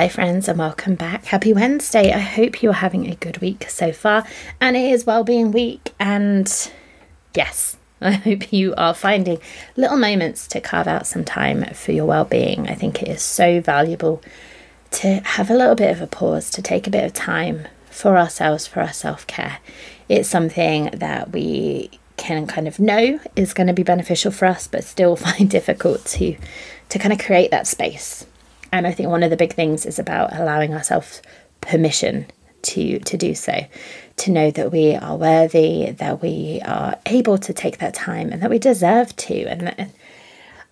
Hi, friends, and welcome back. Happy Wednesday. I hope you're having a good week so far, and it is Wellbeing Week. And yes, I hope you are finding little moments to carve out some time for your well-being. I think it is so valuable to have a little bit of a pause, to take a bit of time for ourselves, for our self-care. It's something that we can kind of know is going to be beneficial for us, but still find difficult to to kind of create that space. And I think one of the big things is about allowing ourselves permission to to do so to know that we are worthy that we are able to take that time and that we deserve to and that,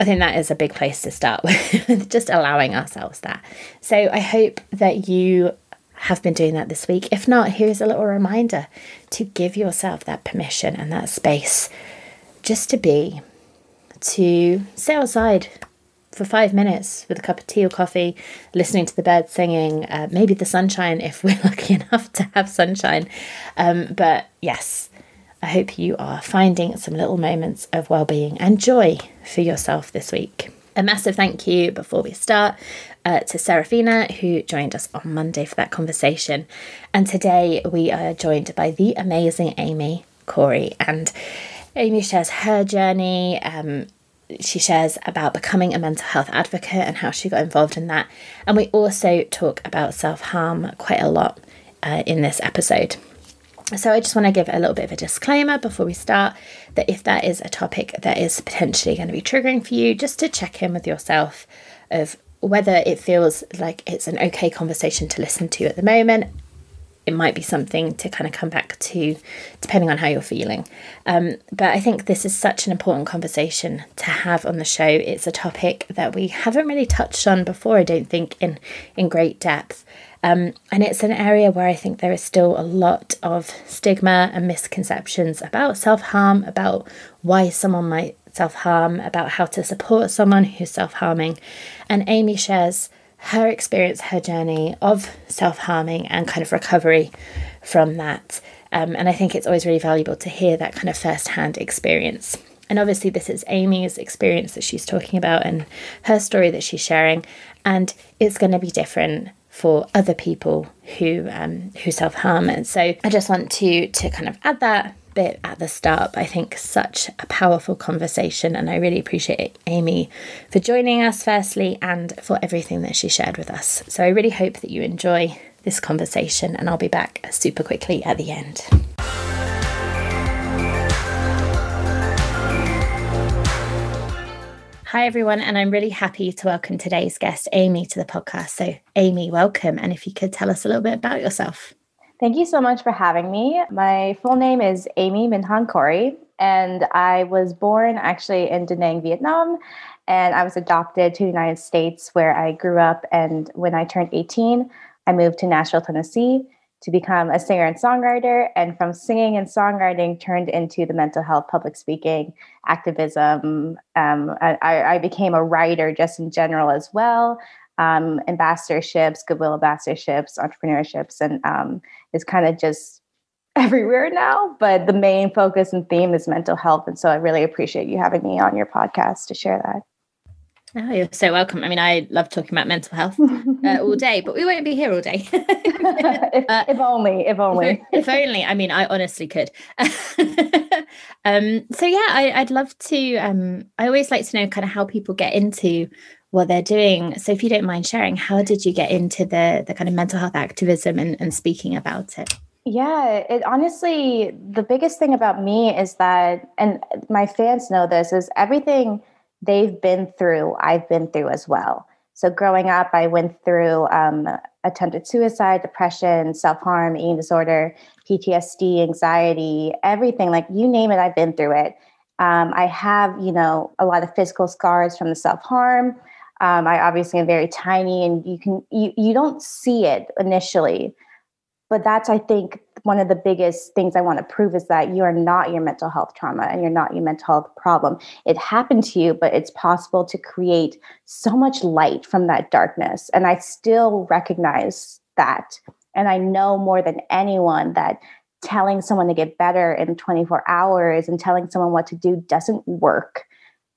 I think that is a big place to start with just allowing ourselves that. So I hope that you have been doing that this week. If not, here's a little reminder to give yourself that permission and that space just to be, to sit outside for five minutes with a cup of tea or coffee, listening to the birds singing, uh, maybe the sunshine if we're lucky enough to have sunshine. Um, but yes, I hope you are finding some little moments of well-being and joy for yourself this week. A massive thank you before we start uh, to Serafina, who joined us on Monday for that conversation. And today we are joined by the amazing Amy Corey. And Amy shares her journey, um, she shares about becoming a mental health advocate and how she got involved in that. And we also talk about self harm quite a lot uh, in this episode. So I just want to give a little bit of a disclaimer before we start that if that is a topic that is potentially going to be triggering for you, just to check in with yourself of whether it feels like it's an okay conversation to listen to at the moment it might be something to kind of come back to depending on how you're feeling. Um, but I think this is such an important conversation to have on the show. It's a topic that we haven't really touched on before, I don't think, in, in great depth. Um, and it's an area where I think there is still a lot of stigma and misconceptions about self harm, about why someone might self harm, about how to support someone who's self harming. And Amy shares her experience, her journey of self harming and kind of recovery from that. Um, and I think it's always really valuable to hear that kind of first hand experience. And obviously, this is Amy's experience that she's talking about and her story that she's sharing. And it's going to be different for other people who um, who self harm. And so I just want to to kind of add that bit at the start, but I think such a powerful conversation. And I really appreciate Amy for joining us, firstly, and for everything that she shared with us. So I really hope that you enjoy this conversation, and I'll be back super quickly at the end. Hi, everyone, and I'm really happy to welcome today's guest, Amy, to the podcast. So, Amy, welcome. And if you could tell us a little bit about yourself. Thank you so much for having me. My full name is Amy Minh Corey, and I was born actually in Da Nang, Vietnam, and I was adopted to the United States where I grew up. And when I turned 18, I moved to Nashville, Tennessee to become a singer and songwriter. And from singing and songwriting, turned into the mental health, public speaking, activism. Um, I, I became a writer just in general as well um, ambassadorships, goodwill ambassadorships, entrepreneurships, and um, is kind of just everywhere now. But the main focus and theme is mental health. And so I really appreciate you having me on your podcast to share that. Oh, you're so welcome. I mean, I love talking about mental health uh, all day, but we won't be here all day. if, uh, if, only, if only, if only. I mean, I honestly could. um, so yeah, I, would love to. Um, I always like to know kind of how people get into what they're doing. So if you don't mind sharing, how did you get into the the kind of mental health activism and, and speaking about it? Yeah, it honestly the biggest thing about me is that and my fans know this is everything they've been through, I've been through as well. So growing up, I went through um, attempted suicide, depression, self harm, eating disorder, PTSD, anxiety, everything like you name it, I've been through it. Um, I have, you know, a lot of physical scars from the self harm. Um, I obviously am very tiny, and you can you you don't see it initially, but that's I think one of the biggest things I want to prove is that you are not your mental health trauma and you're not your mental health problem. It happened to you, but it's possible to create so much light from that darkness, and I still recognize that, and I know more than anyone that telling someone to get better in 24 hours and telling someone what to do doesn't work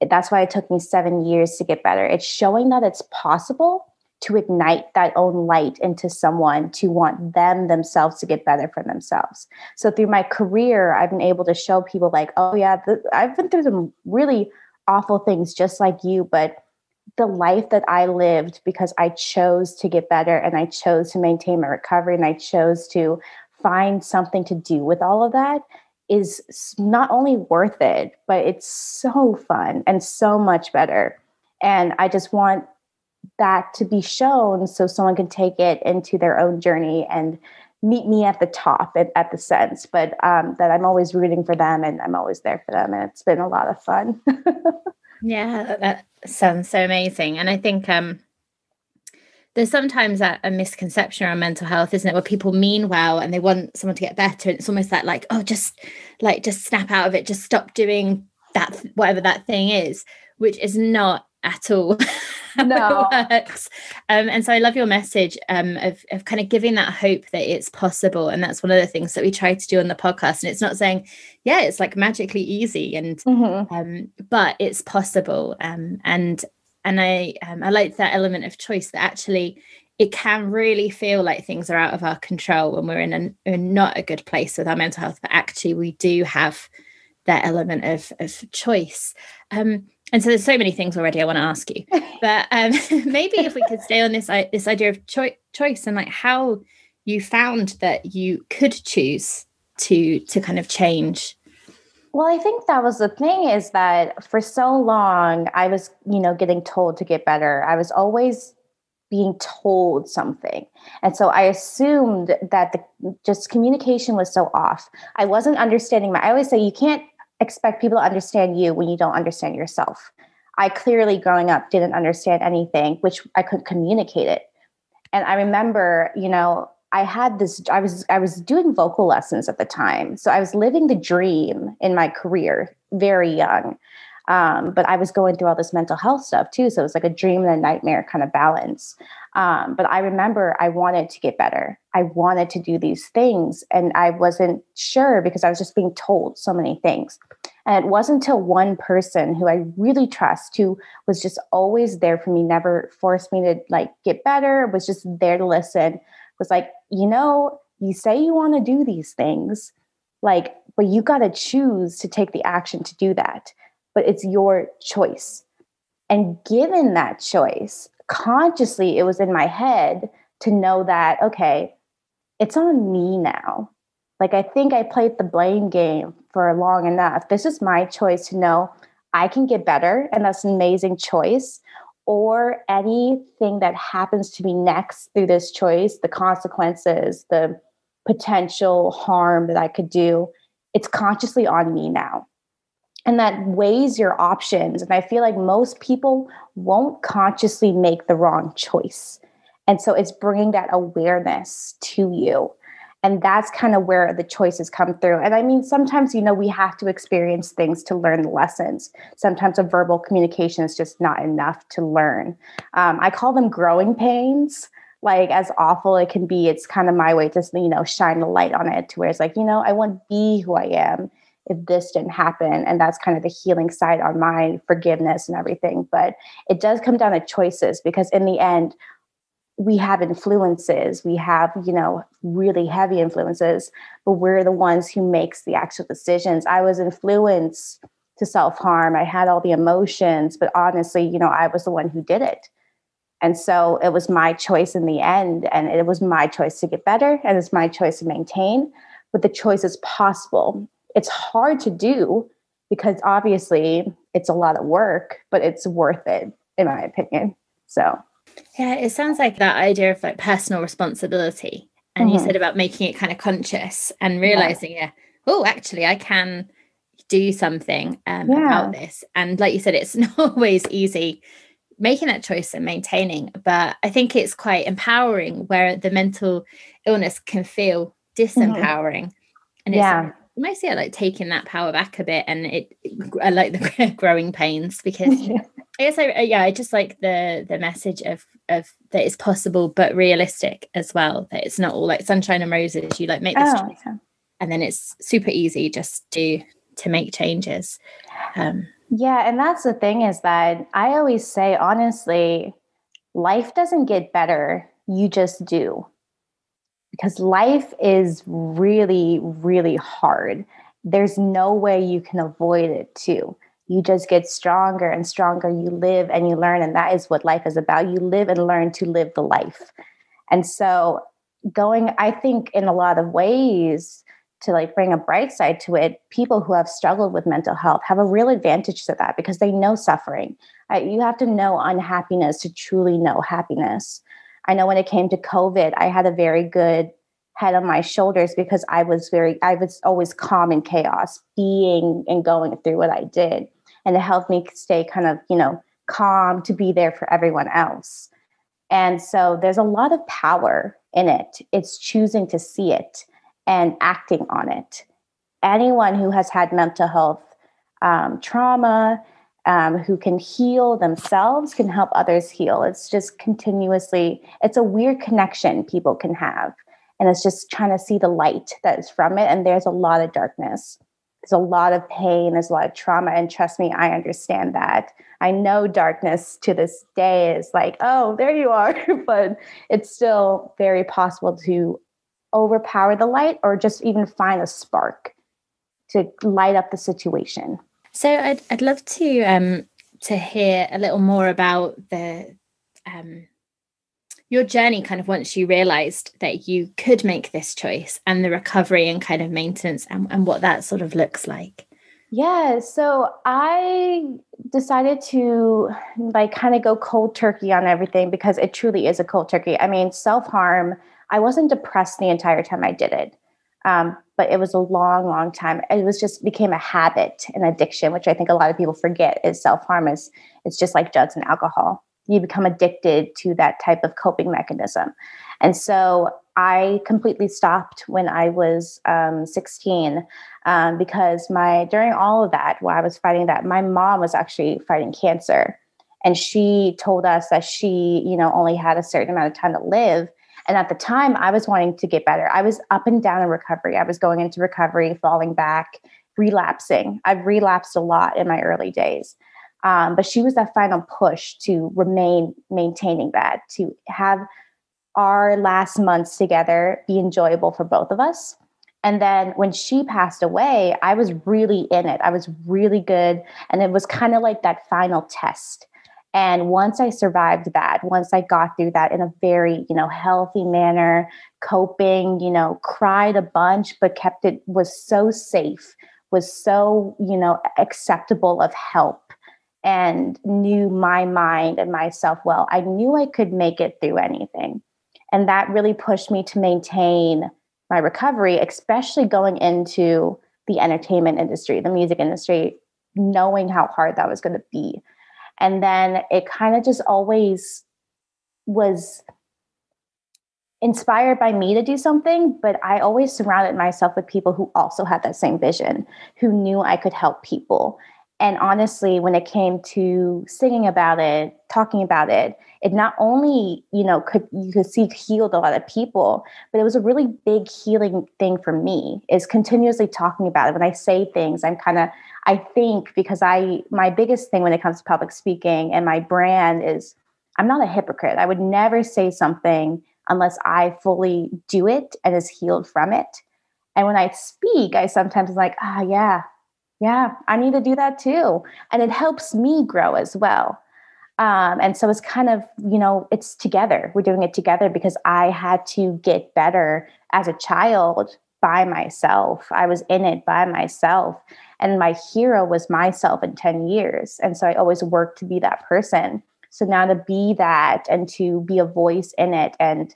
that's why it took me seven years to get better. It's showing that it's possible to ignite that own light into someone to want them themselves to get better for themselves. So through my career, I've been able to show people like, oh yeah, th- I've been through some really awful things just like you, but the life that I lived because I chose to get better and I chose to maintain my recovery and I chose to find something to do with all of that is not only worth it, but it's so fun and so much better. And I just want that to be shown so someone can take it into their own journey and meet me at the top at, at the sense, but um, that I'm always rooting for them and I'm always there for them. And it's been a lot of fun. yeah, that sounds so amazing. And I think um, there's sometimes a, a, misconception around mental health isn't it? Where people mean well and they want someone to get better. And it's almost that like oh just like just snap out of it. Just stop doing that whatever that thing is which is not at all no. works. Um, and so i love your message um, of, of kind of giving that hope that it's possible. And that's one of the things that we try to do on the podcast. And it's not saying yeah it's like magically easy and mm-hmm. um, but it's possible. Um, and and I um, I like that element of choice that actually it can really feel like things are out of our control when we're in a, in not a good place with our mental health, but actually we do have that element of of choice. Um, and so there's so many things already I want to ask you, but um, maybe if we could stay on this this idea of cho- choice and like how you found that you could choose to to kind of change well, I think that was the thing is that for so long I was, you know, getting told to get better. I was always being told something. And so I assumed that the just communication was so off. I wasn't understanding my I always say you can't expect people to understand you when you don't understand yourself. I clearly growing up didn't understand anything, which I couldn't communicate it. And I remember, you know, I had this I was I was doing vocal lessons at the time. So I was living the dream in my career very young. Um, but I was going through all this mental health stuff too. So it was like a dream and a nightmare kind of balance. Um, but I remember I wanted to get better. I wanted to do these things. And I wasn't sure because I was just being told so many things. And it wasn't until one person who I really trust, who was just always there for me, never forced me to like get better, was just there to listen, was like, you know, you say you want to do these things, like, but you got to choose to take the action to do that. But it's your choice. And given that choice, consciously, it was in my head to know that, okay, it's on me now. Like, I think I played the blame game for long enough. This is my choice to know I can get better. And that's an amazing choice or anything that happens to me next through this choice, the consequences, the potential harm that I could do, it's consciously on me now. And that weighs your options. And I feel like most people won't consciously make the wrong choice. And so it's bringing that awareness to you and that's kind of where the choices come through. And i mean sometimes you know we have to experience things to learn the lessons. Sometimes a verbal communication is just not enough to learn. Um, i call them growing pains. Like as awful it can be it's kind of my way to you know shine the light on it to where it's like you know i want to be who i am if this didn't happen. And that's kind of the healing side on my forgiveness and everything. But it does come down to choices because in the end we have influences we have you know really heavy influences but we're the ones who makes the actual decisions. I was influenced to self-harm. I had all the emotions but honestly you know i was the one who did it. And so it was my choice in the end and it was my choice to get better and it's my choice to maintain but the choice is possible. It's hard to do because obviously it's a lot of work but it's worth it in my opinion. So yeah, it sounds like that idea of like personal responsibility. And mm-hmm. you said about making it kind of conscious and realizing, yeah, yeah oh, actually, I can, do something um, yeah. about this. And like you said, it's not always easy making that choice and maintaining, but I think it's quite empowering where the mental illness can feel mm-hmm. disempowering. Mm-hmm. And yeah. It's yeah, like taking that power back a bit, and it. I like the growing pains because I guess I yeah I just like the the message of of that it's possible but realistic as well. That it's not all like sunshine and roses. You like make this oh, yeah. and then it's super easy just to to make changes. Um, yeah, and that's the thing is that I always say honestly, life doesn't get better. You just do because life is really, really hard. There's no way you can avoid it, too. You just get stronger and stronger. You live and you learn. And that is what life is about. You live and learn to live the life. And so, going, I think, in a lot of ways, to like bring a bright side to it, people who have struggled with mental health have a real advantage to that because they know suffering. you have to know unhappiness to truly know happiness. I know when it came to COVID, I had a very good head on my shoulders because I was very, I was always calm in chaos, being and going through what I did. And it helped me stay kind of, you know, calm to be there for everyone else. And so there's a lot of power in it. It's choosing to see it and acting on it. Anyone who has had mental health um, trauma, um, who can heal themselves can help others heal. It's just continuously, it's a weird connection people can have. And it's just trying to see the light that is from it. And there's a lot of darkness. There's a lot of pain, there's a lot of trauma. And trust me, I understand that. I know darkness to this day is like, oh, there you are. but it's still very possible to overpower the light or just even find a spark to light up the situation. So I'd I'd love to um to hear a little more about the um your journey kind of once you realized that you could make this choice and the recovery and kind of maintenance and, and what that sort of looks like. Yeah, so I decided to like kind of go cold turkey on everything because it truly is a cold turkey. I mean, self harm, I wasn't depressed the entire time I did it. Um, but it was a long, long time. It was just became a habit, an addiction, which I think a lot of people forget is self harm. Is it's just like drugs and alcohol. You become addicted to that type of coping mechanism, and so I completely stopped when I was um, 16 um, because my during all of that while I was fighting that, my mom was actually fighting cancer, and she told us that she, you know, only had a certain amount of time to live and at the time, I was wanting to get better. I was up and down in recovery. I was going into recovery, falling back, relapsing. I've relapsed a lot in my early days. Um, but she was that final push to remain maintaining that, to have our last months together be enjoyable for both of us. And then when she passed away, I was really in it. I was really good. And it was kind of like that final test and once I survived that, once I got through that in a very, you know, healthy manner, coping, you know, cried a bunch, but kept it was so safe, was so, you know, acceptable of help and knew my mind and myself well. I knew I could make it through anything. And that really pushed me to maintain my recovery, especially going into the entertainment industry, the music industry, knowing how hard that was going to be and then it kind of just always was inspired by me to do something, but I always surrounded myself with people who also had that same vision, who knew I could help people. And honestly, when it came to singing about it, talking about it, it not only, you know, could you could see healed a lot of people, but it was a really big healing thing for me is continuously talking about it. When I say things, I'm kind of I think because I my biggest thing when it comes to public speaking and my brand is I'm not a hypocrite. I would never say something unless I fully do it and is healed from it. And when I speak, I sometimes like, ah, yeah, yeah, I need to do that too. And it helps me grow as well. Um, and so it's kind of, you know, it's together. We're doing it together because I had to get better as a child by myself. I was in it by myself. And my hero was myself in 10 years. And so I always worked to be that person. So now to be that and to be a voice in it. And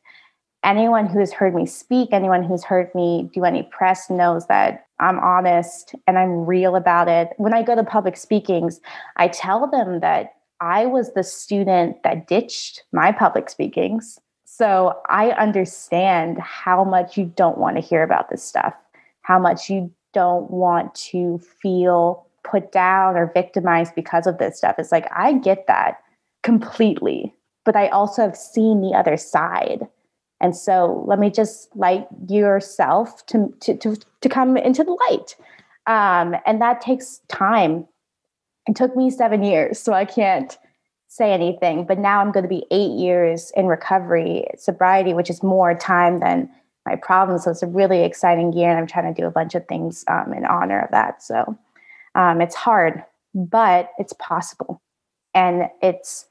anyone who has heard me speak, anyone who's heard me do any press knows that I'm honest and I'm real about it. When I go to public speakings, I tell them that I was the student that ditched my public speakings. So I understand how much you don't want to hear about this stuff, how much you don't want to feel put down or victimized because of this stuff. It's like, I get that completely, but I also have seen the other side. And so let me just light yourself to, to, to, to come into the light. Um, and that takes time. It took me seven years, so I can't say anything. But now I'm going to be eight years in recovery, sobriety, which is more time than my problems. So it's a really exciting year, and I'm trying to do a bunch of things um, in honor of that. So um, it's hard, but it's possible. And it's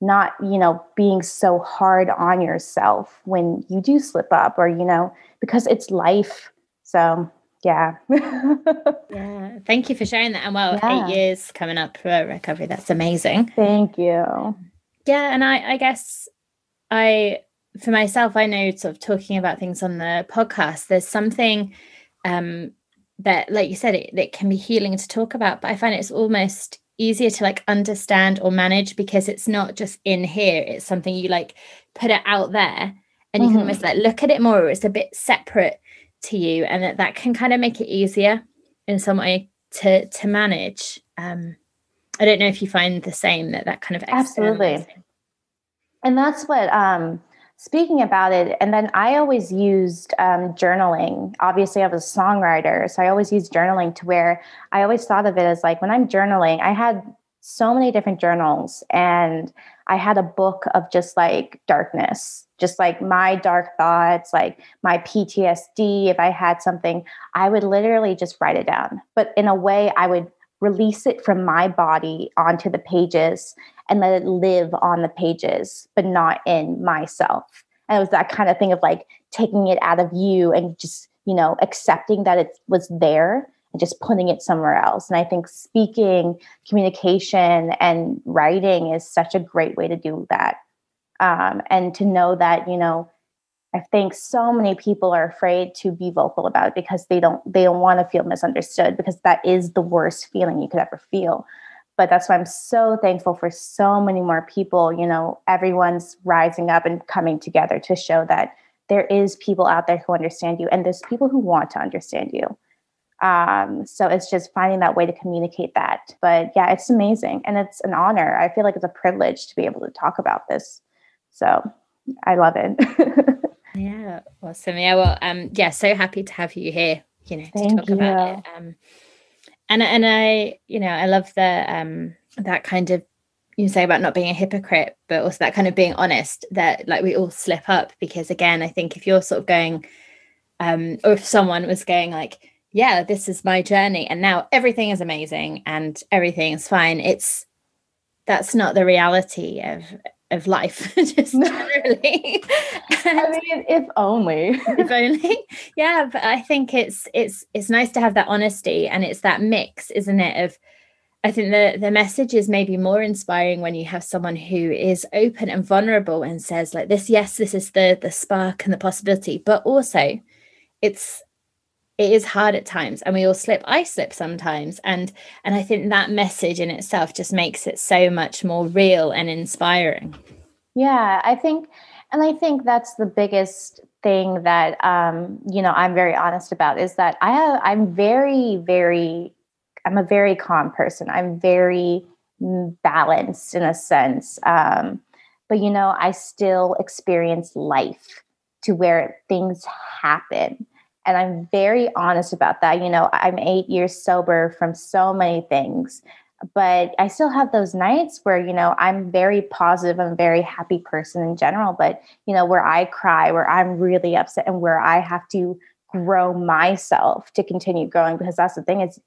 not, you know, being so hard on yourself when you do slip up or, you know, because it's life. So yeah. yeah. Thank you for sharing that. And well, yeah. eight years coming up for recovery. That's amazing. Thank you. Yeah. And I, I guess I, for myself, I know sort of talking about things on the podcast, there's something um, that, like you said, it, it can be healing to talk about, but I find it's almost easier to like understand or manage because it's not just in here it's something you like put it out there and you mm-hmm. can almost like look at it more it's a bit separate to you and that, that can kind of make it easier in some way to to manage. Um i don't know if you find the same that that kind of absolutely. and that's what um speaking about it and then i always used um, journaling. Obviously i was a songwriter so i always used journaling to where i always thought of it as like when i'm journaling i had so many different journals and i had a book of just like darkness just like my dark thoughts like my ptsd if i had something i would literally just write it down. But in a way i would release it from my body onto the pages and let it live on the pages, but not in myself. And it was that kind of thing of like taking it out of you and just, you know, accepting that it was there and just putting it somewhere else. And I think speaking, communication, and writing is such a great way to do that. Um, and to know that, you know, I think so many people are afraid to be vocal about it because they don't they don't want to feel misunderstood because that is the worst feeling you could ever feel but that's why i'm so thankful for so many more people you know everyone's rising up and coming together to show that there is people out there who understand you and there's people who want to understand you. Um, so it's just finding that way to communicate that. But yeah it's amazing and it's an honor. I feel like it's a privilege to be able to talk about this. So i love it. Yeah awesome. Yeah well um yeah so happy to have you here you know to talk you. about it. um and and I you know I love the um that kind of you say about not being a hypocrite but also that kind of being honest that like we all slip up because again I think if you're sort of going um or if someone was going like yeah this is my journey and now everything is amazing and everything is fine it's that's not the reality of of life just generally i mean if only. if only. Yeah but i think it's it's it's nice to have that honesty and it's that mix isn't it of i think the the message is maybe more inspiring when you have someone who is open and vulnerable and says like this yes this is the the spark and the possibility but also it's it is hard at times and we all slip i slip sometimes and and i think that message in itself just makes it so much more real and inspiring. Yeah i think and i think that's the biggest thing that um you know i'm very honest about is that i have i'm very very i'm a very calm person. I'm very balanced in a sense um but you know i still experience life to where things happen and I'm very honest about that. You know, I'm eight years sober from so many things, but I still have those nights where, you know, I'm very positive, I'm very happy person in general, but, you know, where I cry, where I'm really upset, and where I have to grow myself to continue growing because that's the thing is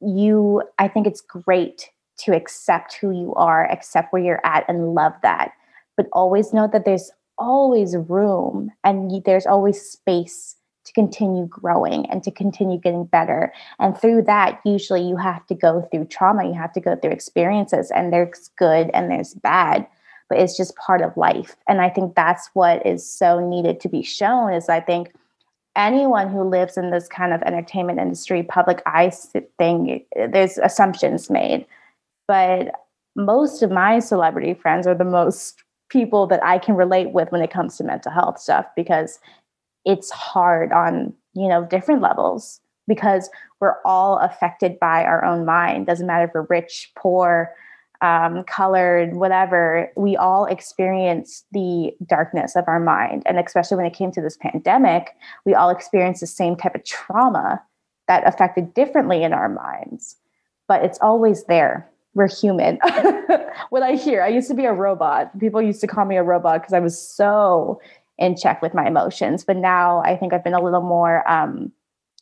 you i think it's great to accept who you are accept where you're at and love that but always know that there's always room and there's always space to continue growing and to continue getting better. And through that, usually you have to go through trauma, you have to go through experiences, and there's good and there's bad, but it's just part of life. And I think that's what is so needed to be shown is I think anyone who lives in this kind of entertainment industry, public eye thing, there's assumptions made. But most of my celebrity friends are the most people that I can relate with when it comes to mental health stuff because it's hard on, you know, different levels because we're all affected by our own mind. Doesn't matter if we're rich, poor, um, colored, whatever, we all experience the darkness of our mind. And especially when it came to this pandemic, we all experienced the same type of trauma that affected differently in our minds. But it's always there. We're human. what I hear, I used to be a robot. People used to call me a robot because I was so in check with my emotions. But now I think I've been a little more um,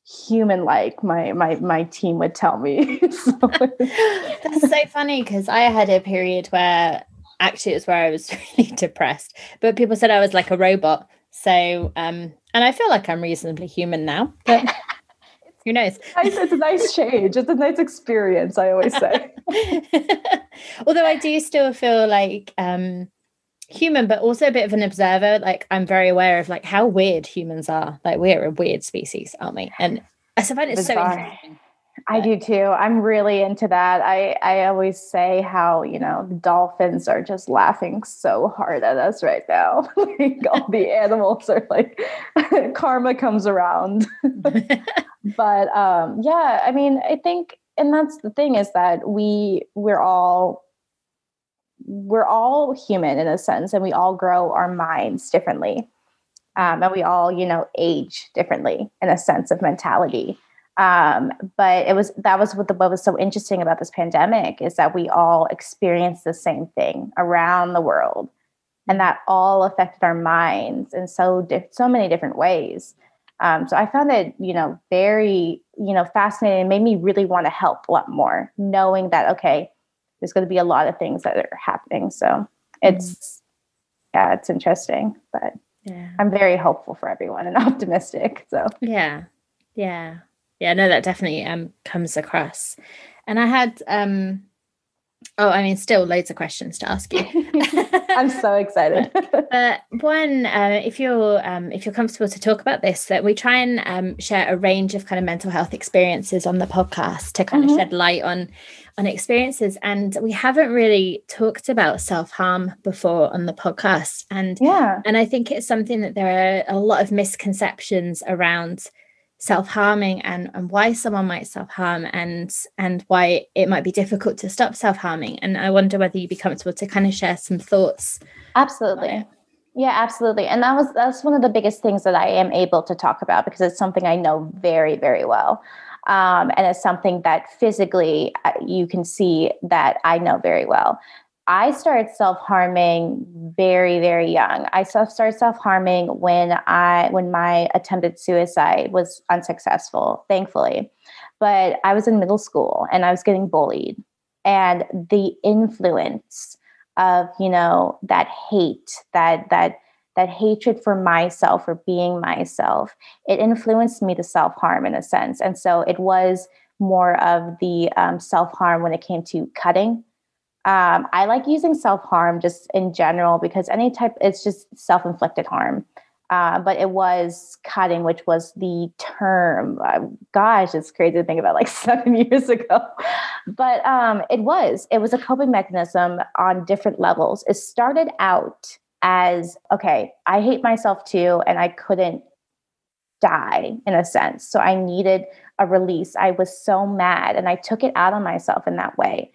human like my my my team would tell me. So. that's so funny because i had a period where actually it was where i was really depressed but people said i was like a robot. So um and i feel like i'm reasonably human now but who knows? It's a nice change. It's a nice experience i always say. Although i do still feel like um human but also a bit of an observer like i'm very aware of like how weird humans are like we're a weird species aren't we and i find it so interesting I do too. I'm really into that. I, I always say how, you know, the dolphins are just laughing so hard at us right now. like all the animals are like karma comes around. but um yeah, I mean, I think and that's the thing is that we we're all we're all human in a sense and we all grow our minds differently. Um, and we all you know age differently in a sense of mentality. Um, but it was that was what the what was so interesting about this pandemic is that we all experienced the same thing around the world. And that all affected our minds in so di- so many different ways. Um, so i found it you know very you know fascinating it made me really want to help a lot more knowing that okay there's going to be a lot of things that are happening. So it's, yeah, it's interesting, but yeah. I'm very hopeful for everyone and optimistic. So, yeah, yeah, yeah, no, that definitely um, comes across. And I had, um, Oh, I mean, still loads of questions to ask you. I'm so excited. but one, uh, if you're um, if you're comfortable to talk about this, that we try and um, share a range of kind of mental health experiences on the podcast to kind mm-hmm. of shed light on on experiences. And we haven't really talked about self harm before on the podcast, and yeah, and I think it's something that there are a lot of misconceptions around self-harming and, and why someone might self-harm and and why it might be difficult to stop self-harming. And i wonder whether you'd be comfortable to kind of share some thoughts absolutely. yeah absolutely. And that was that's one of the biggest things that i am able to talk about because it's something i know very very well. Um, and it's something that physically uh, you can see that i know very well I started self harming very, very young. I started self harming when I when my attempted suicide was unsuccessful, thankfully. But I was in middle school and I was getting bullied, and the influence of you know that hate, that that that hatred for myself or being myself, it influenced me to self harm in a sense, and so it was more of the um, self harm when it came to cutting um, I like using self harm just in general because any type, it's just self inflicted harm. Uh, but it was cutting, which was the term. Uh, gosh, it's crazy to think about like seven years ago. But um, it was, it was a coping mechanism on different levels. It started out as okay, I hate myself too, and I couldn't die in a sense. So I needed a release. I was so mad, and I took it out on myself in that way.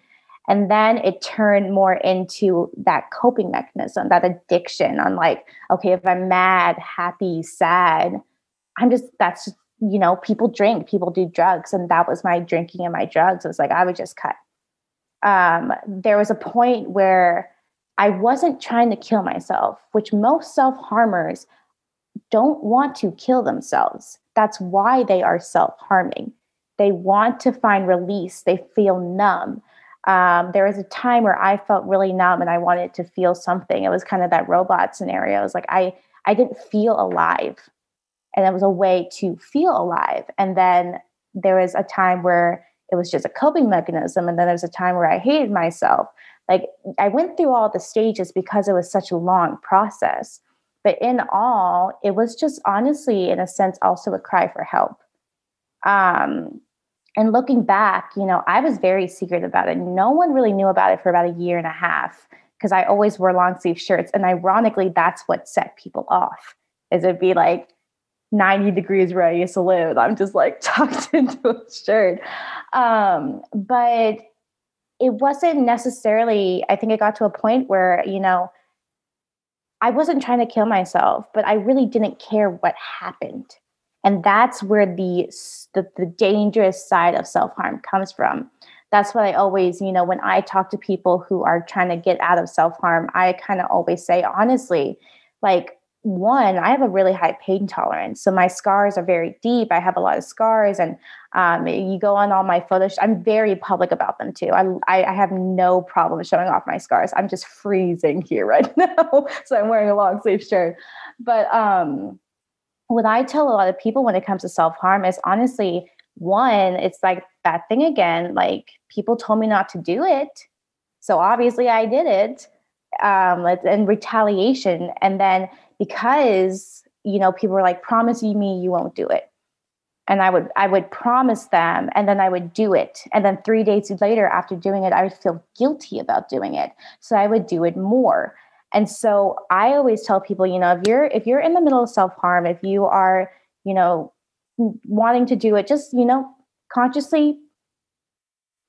And then it turned more into that coping mechanism, that addiction on like, okay, if I'm mad, happy, sad, I'm just, that's just, you know, people drink, people do drugs. And that was my drinking and my drugs. It was like, I would just cut. Um, there was a point where I wasn't trying to kill myself, which most self harmers don't want to kill themselves. That's why they are self harming. They want to find release, they feel numb um, there was a time where I felt really numb and I wanted to feel something. It was kind of that robot scenario. It was like I I didn't feel alive, and it was a way to feel alive. And then there was a time where it was just a coping mechanism, and then there was a time where I hated myself. Like I went through all the stages because it was such a long process. But in all, it was just honestly, in a sense, also a cry for help. Um, and looking back, you know, I was very secret about it. No one really knew about it for about a year and a half because I always wore long sleeve shirts. And ironically, that's what set people off. Is it'd be like 90 degrees where I used to live. I'm just like tucked into a shirt. Um, but it wasn't necessarily, I think it got to a point where, you know, I wasn't trying to kill myself, but I really didn't care what happened. And that's where the, the, the dangerous side of self harm comes from. That's what I always, you know, when I talk to people who are trying to get out of self harm, I kind of always say, honestly, like one, I have a really high pain tolerance. So my scars are very deep. I have a lot of scars. And um, you go on all my photos, I'm very public about them too. I, I have no problem showing off my scars. I'm just freezing here right now. so I'm wearing a long sleeve shirt. But um, what I tell a lot of people when it comes to self harm is honestly, one, it's like that thing again. Like people told me not to do it. So obviously I did it um, and retaliation. And then because you know people were like promising me you won't do it and i would i would promise them and then i would do it and then 3 days later after doing it i would feel guilty about doing it so i would do it more and so i always tell people you know if you're if you're in the middle of self harm if you are you know wanting to do it just you know consciously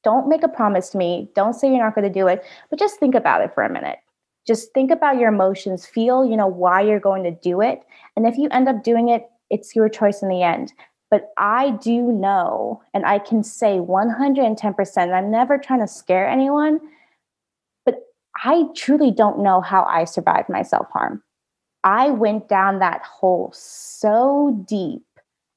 don't make a promise to me. Don't say you're not going to do it but just think about it for a minute. Just think about your emotions. Feel you know why you're going to do it. And if you end up doing it it's your choice in the end. But i do know and i can say 110% i'm never trying to scare anyone i truly don't know how i survived my self-harm i went down that hole so deep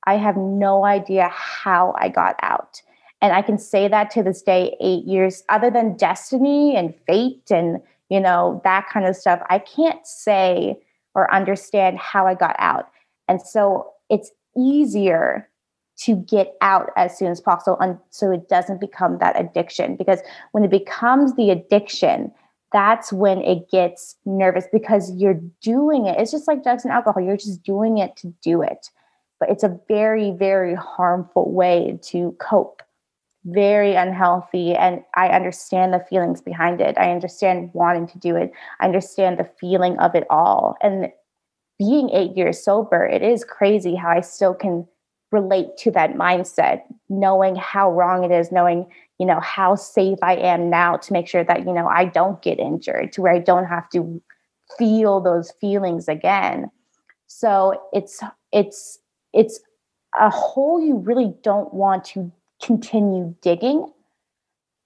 i have no idea how i got out and i can say that to this day eight years other than destiny and fate and you know, that kind of stuff. I can't say or understand how I got out. And so it's easier to get out as soon as possible and so it doesn't become that addiction because when it becomes the addiction that's when it gets nervous because you're doing it. It's just like drugs and alcohol. You're just doing it to do it. But it's a very very harmful way to cope. Very unhealthy and i understand the feelings behind it. I understand wanting to do it. I understand the feeling of it all. And being eight years sober it is crazy how i still can relate to that mindset knowing how wrong it is knowing you know how safe i am now to make sure that you know i don't get injured to where i don't have to feel those feelings again. So it's it's it's a hole you really don't want to continue digging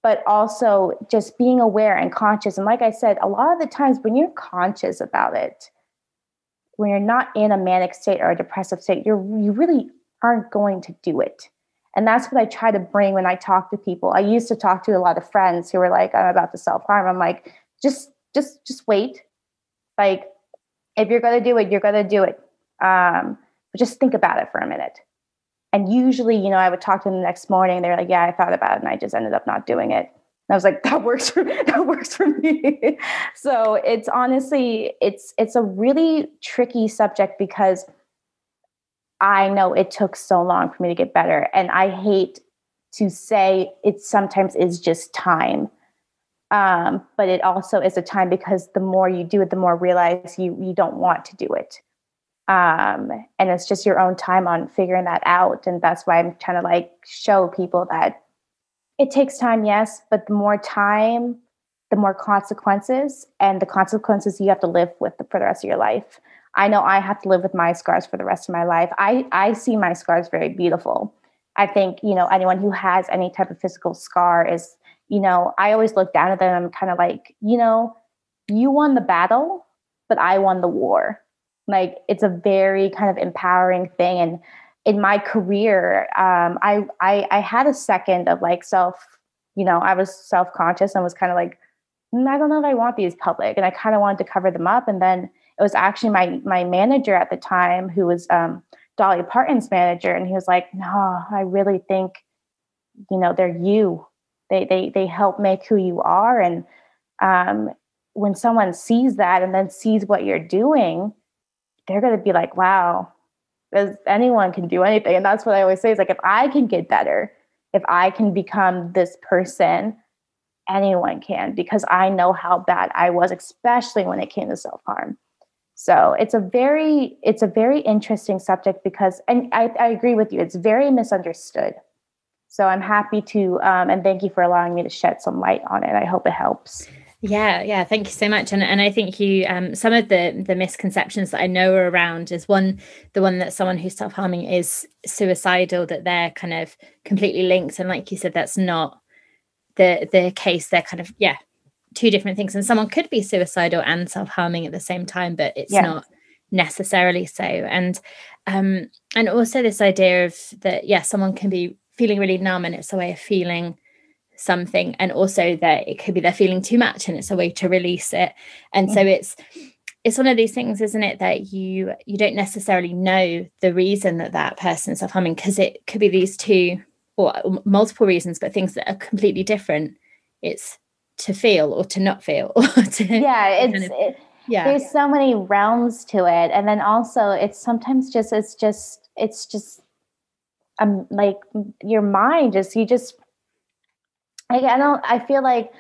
but also just being aware and conscious. And like i said a lot of the times when you're conscious about it when you're not in a manic state or a depressive state you're you really aren't going to do it and that's what i try to bring when i talk to people i used to talk to a lot of friends who were like i'm about to self-harm i'm like just just just wait like if you're going to do it you're going to do it um, but just think about it for a minute and usually, you know, I would talk to them the next morning. They're like, "Yeah, I thought about it, and I just ended up not doing it." And I was like, "That works for that works for me." so it's honestly, it's it's a really tricky subject because I know it took so long for me to get better, and I hate to say it sometimes is just time. Um, but it also is a time because the more you do it, the more realize you you don't want to do it um, and it's just your own time on figuring that out and that's why i'm trying to like show people that it takes time yes but the more time the more consequences and the consequences you have to live with for the rest of your life i know i have to live with my scars for the rest of my life i i see my scars very beautiful i think you know anyone who has any type of physical scar is you know i always look down at them i'm kind of like you know you won the battle but i won the war like it's a very kind of empowering thing. And in my career, um, I, I I had a second of like self, you know, I was self conscious and was kind of like, mm, I don't know if I want these public, and I kind of wanted to cover them up. And then it was actually my my manager at the time who was um, Dolly Parton's manager, and he was like, No, I really think, you know, they're you. They they they help make who you are, and um, when someone sees that and then sees what you're doing they're going to be like, wow, anyone can do anything. And that's what I always say is like, if I can get better, if I can become this person, anyone can, because I know how bad I was, especially when it came to self harm. So it's a very, it's a very interesting subject because, and I, I agree with you, it's very misunderstood. So I'm happy to, um, and thank you for allowing me to shed some light on it. I hope it helps. Yeah, yeah. Thank you so much. And and I think you um some of the the misconceptions that I know are around is one the one that someone who's self harming is suicidal that they're kind of completely linked. And like you said, that's not the the case. They're kind of yeah two different things. And someone could be suicidal and self harming at the same time, but it's yes. not necessarily so. And um and also this idea of that yeah someone can be feeling really numb and it's a way of feeling something and also that it could be they're feeling too much and it's a way to release it and mm-hmm. so it's it's one of these things isn't it that you you don't necessarily know the reason that that person's self-harming because it could be these two or multiple reasons but things that are completely different it's to feel or to not feel or to yeah it's kind of, it, yeah there's so many realms to it and then also it's sometimes just it's just it's just um like your mind just you just like I don't I feel like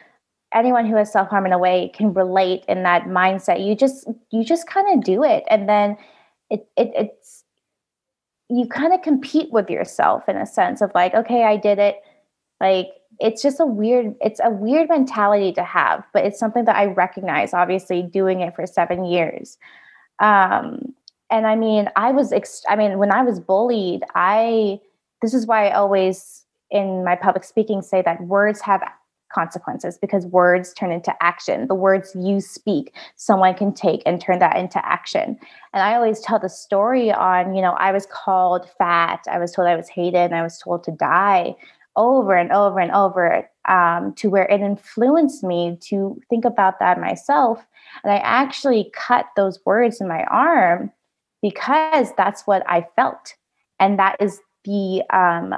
anyone who has self-harm in a way can relate in that mindset. You just you just kind of do it and then it, it it's you kind of compete with yourself in a sense of like, okay, I did it. Like it's just a weird it's a weird mentality to have, but it's something that I recognize obviously doing it for 7 years. Um and I mean, I was ex- I mean, when I was bullied, I this is why I always in my public speaking say that words have consequences because words turn into action. The words you speak, someone can take and turn that into action. And I always tell the story on, you know, I was called fat, I was told I was hated, and I was told to die over and over and over um, to where it influenced me to think about that myself. And I actually cut those words in my arm because that's what I felt. And that is the um,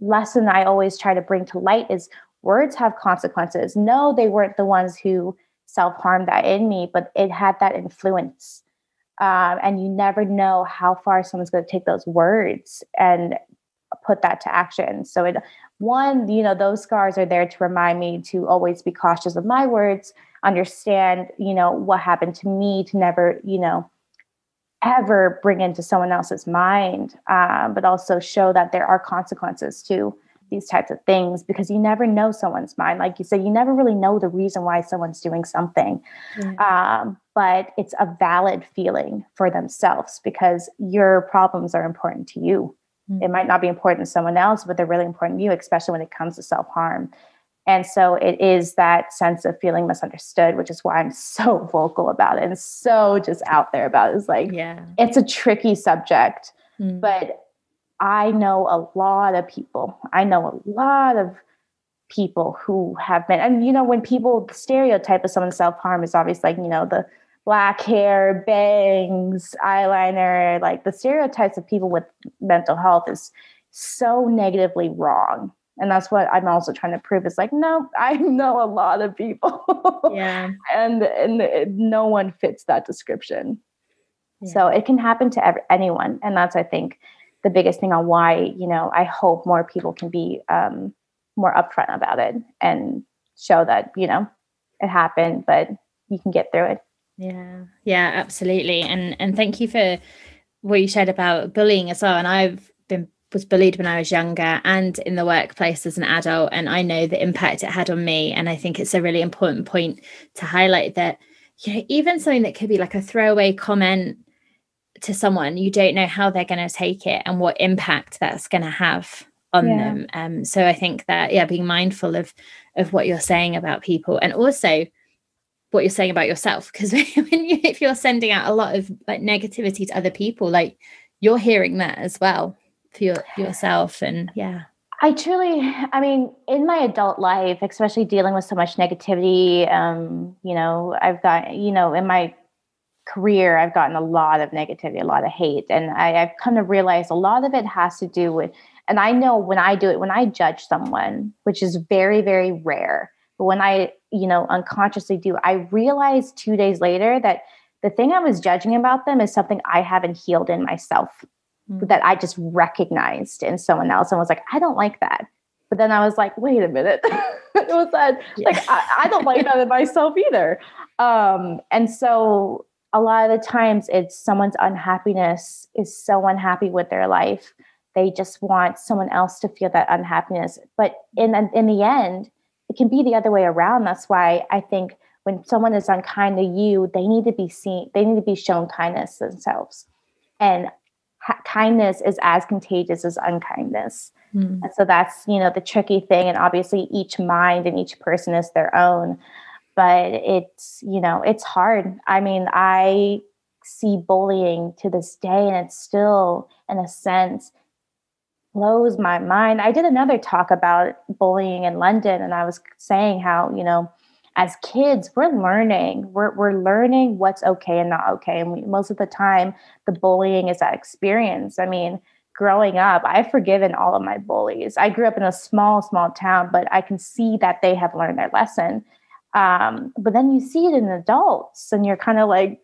lesson I always try to bring to light is words have consequences. No, they weren't the ones who self harmed that in me, but it had that influence. Um, and you never know how far someone's going to take those words and put that to action. So, it one, you know, those scars are there to remind me to always be cautious of my words, understand, you know, what happened to me, to never, you know, ever bring into someone else's mind, um, but also show that there are consequences to these types of things because you never know someone's mind. Like you said, you never really know the reason why someone's doing something. Um, but it's a valid feeling for themselves because your problems are important to you. Mm-hmm. It might not be important to someone else, but they're really important to you, especially when it comes to self harm. And so it is that sense of feeling misunderstood, which is why I'm so vocal about it and so just out there about it. It's like, yeah, it's a tricky subject, mm. but I know a lot of people. I know a lot of people who have been, and you know, when people stereotype of someone self harm is obviously like, you know, the black hair, bangs, eyeliner, like the stereotypes of people with mental health is so negatively wrong. And that's what i'm also trying to prove is like no i know a lot of people. Yeah. And and no one fits that description. Yeah. so it can happen to every, anyone. And that's i think the biggest thing on why you know i hope more people can be um, more upfront about it and show that you know it happened but you can get through it yeah yeah absolutely and and thank you for what you shared about bullying as well and i've been was bullied when I was younger and in the workplace as an adult. And I know the impact it had on me. And I think it's a really important point to highlight that, you know, even something that could be like a throwaway comment to someone, you don't know how they're going to take it and what impact that's going to have on yeah. them. Um, so I think that, yeah, being mindful of of what you're saying about people and also what you're saying about yourself because you, if you're sending out a lot of like negativity to other people like you're hearing that as well for your, yourself and yeah I truly, I mean, in my adult life, especially dealing with so much negativity, um, you know, I've got, you know, in my career, I've gotten a lot of negativity, a lot of hate. And I, I've come to realize a lot of it has to do with, and I know when I do it, when I judge someone, which is very, very rare, but when I, you know, unconsciously do, I realized two days later that the thing I was judging about them is something I haven't healed in myself mm. that I just recognized in someone else and was like, I don't like that. But then I was like, wait a minute. it was that yeah. like I, I, don't like that in myself either. Um, and so a lot of the times it's someone's unhappiness is so unhappy with their life. They just want someone else to feel that unhappiness. But in in the end, it can be the other way around. That's why I think when someone is unkind to you, they need to be seen, they need to be shown kindness themselves. And ha- kindness is as contagious as unkindness. Mm. And so that's, you know, the tricky thing. And obviously each mind and each person is their own. But it's, you know, it's hard. I mean, I see bullying to this day, and it's still, in a sense, blows my mind. I did another talk about bullying in London, and I was saying how, you know, as kids, we're learning. We're, we're learning what's okay and not okay. And we, most of the time, the bullying is that experience. I mean, growing up, I've forgiven all of my bullies. I grew up in a small, small town, but I can see that they have learned their lesson. Um, but then you see it in adults, and you're kind of like,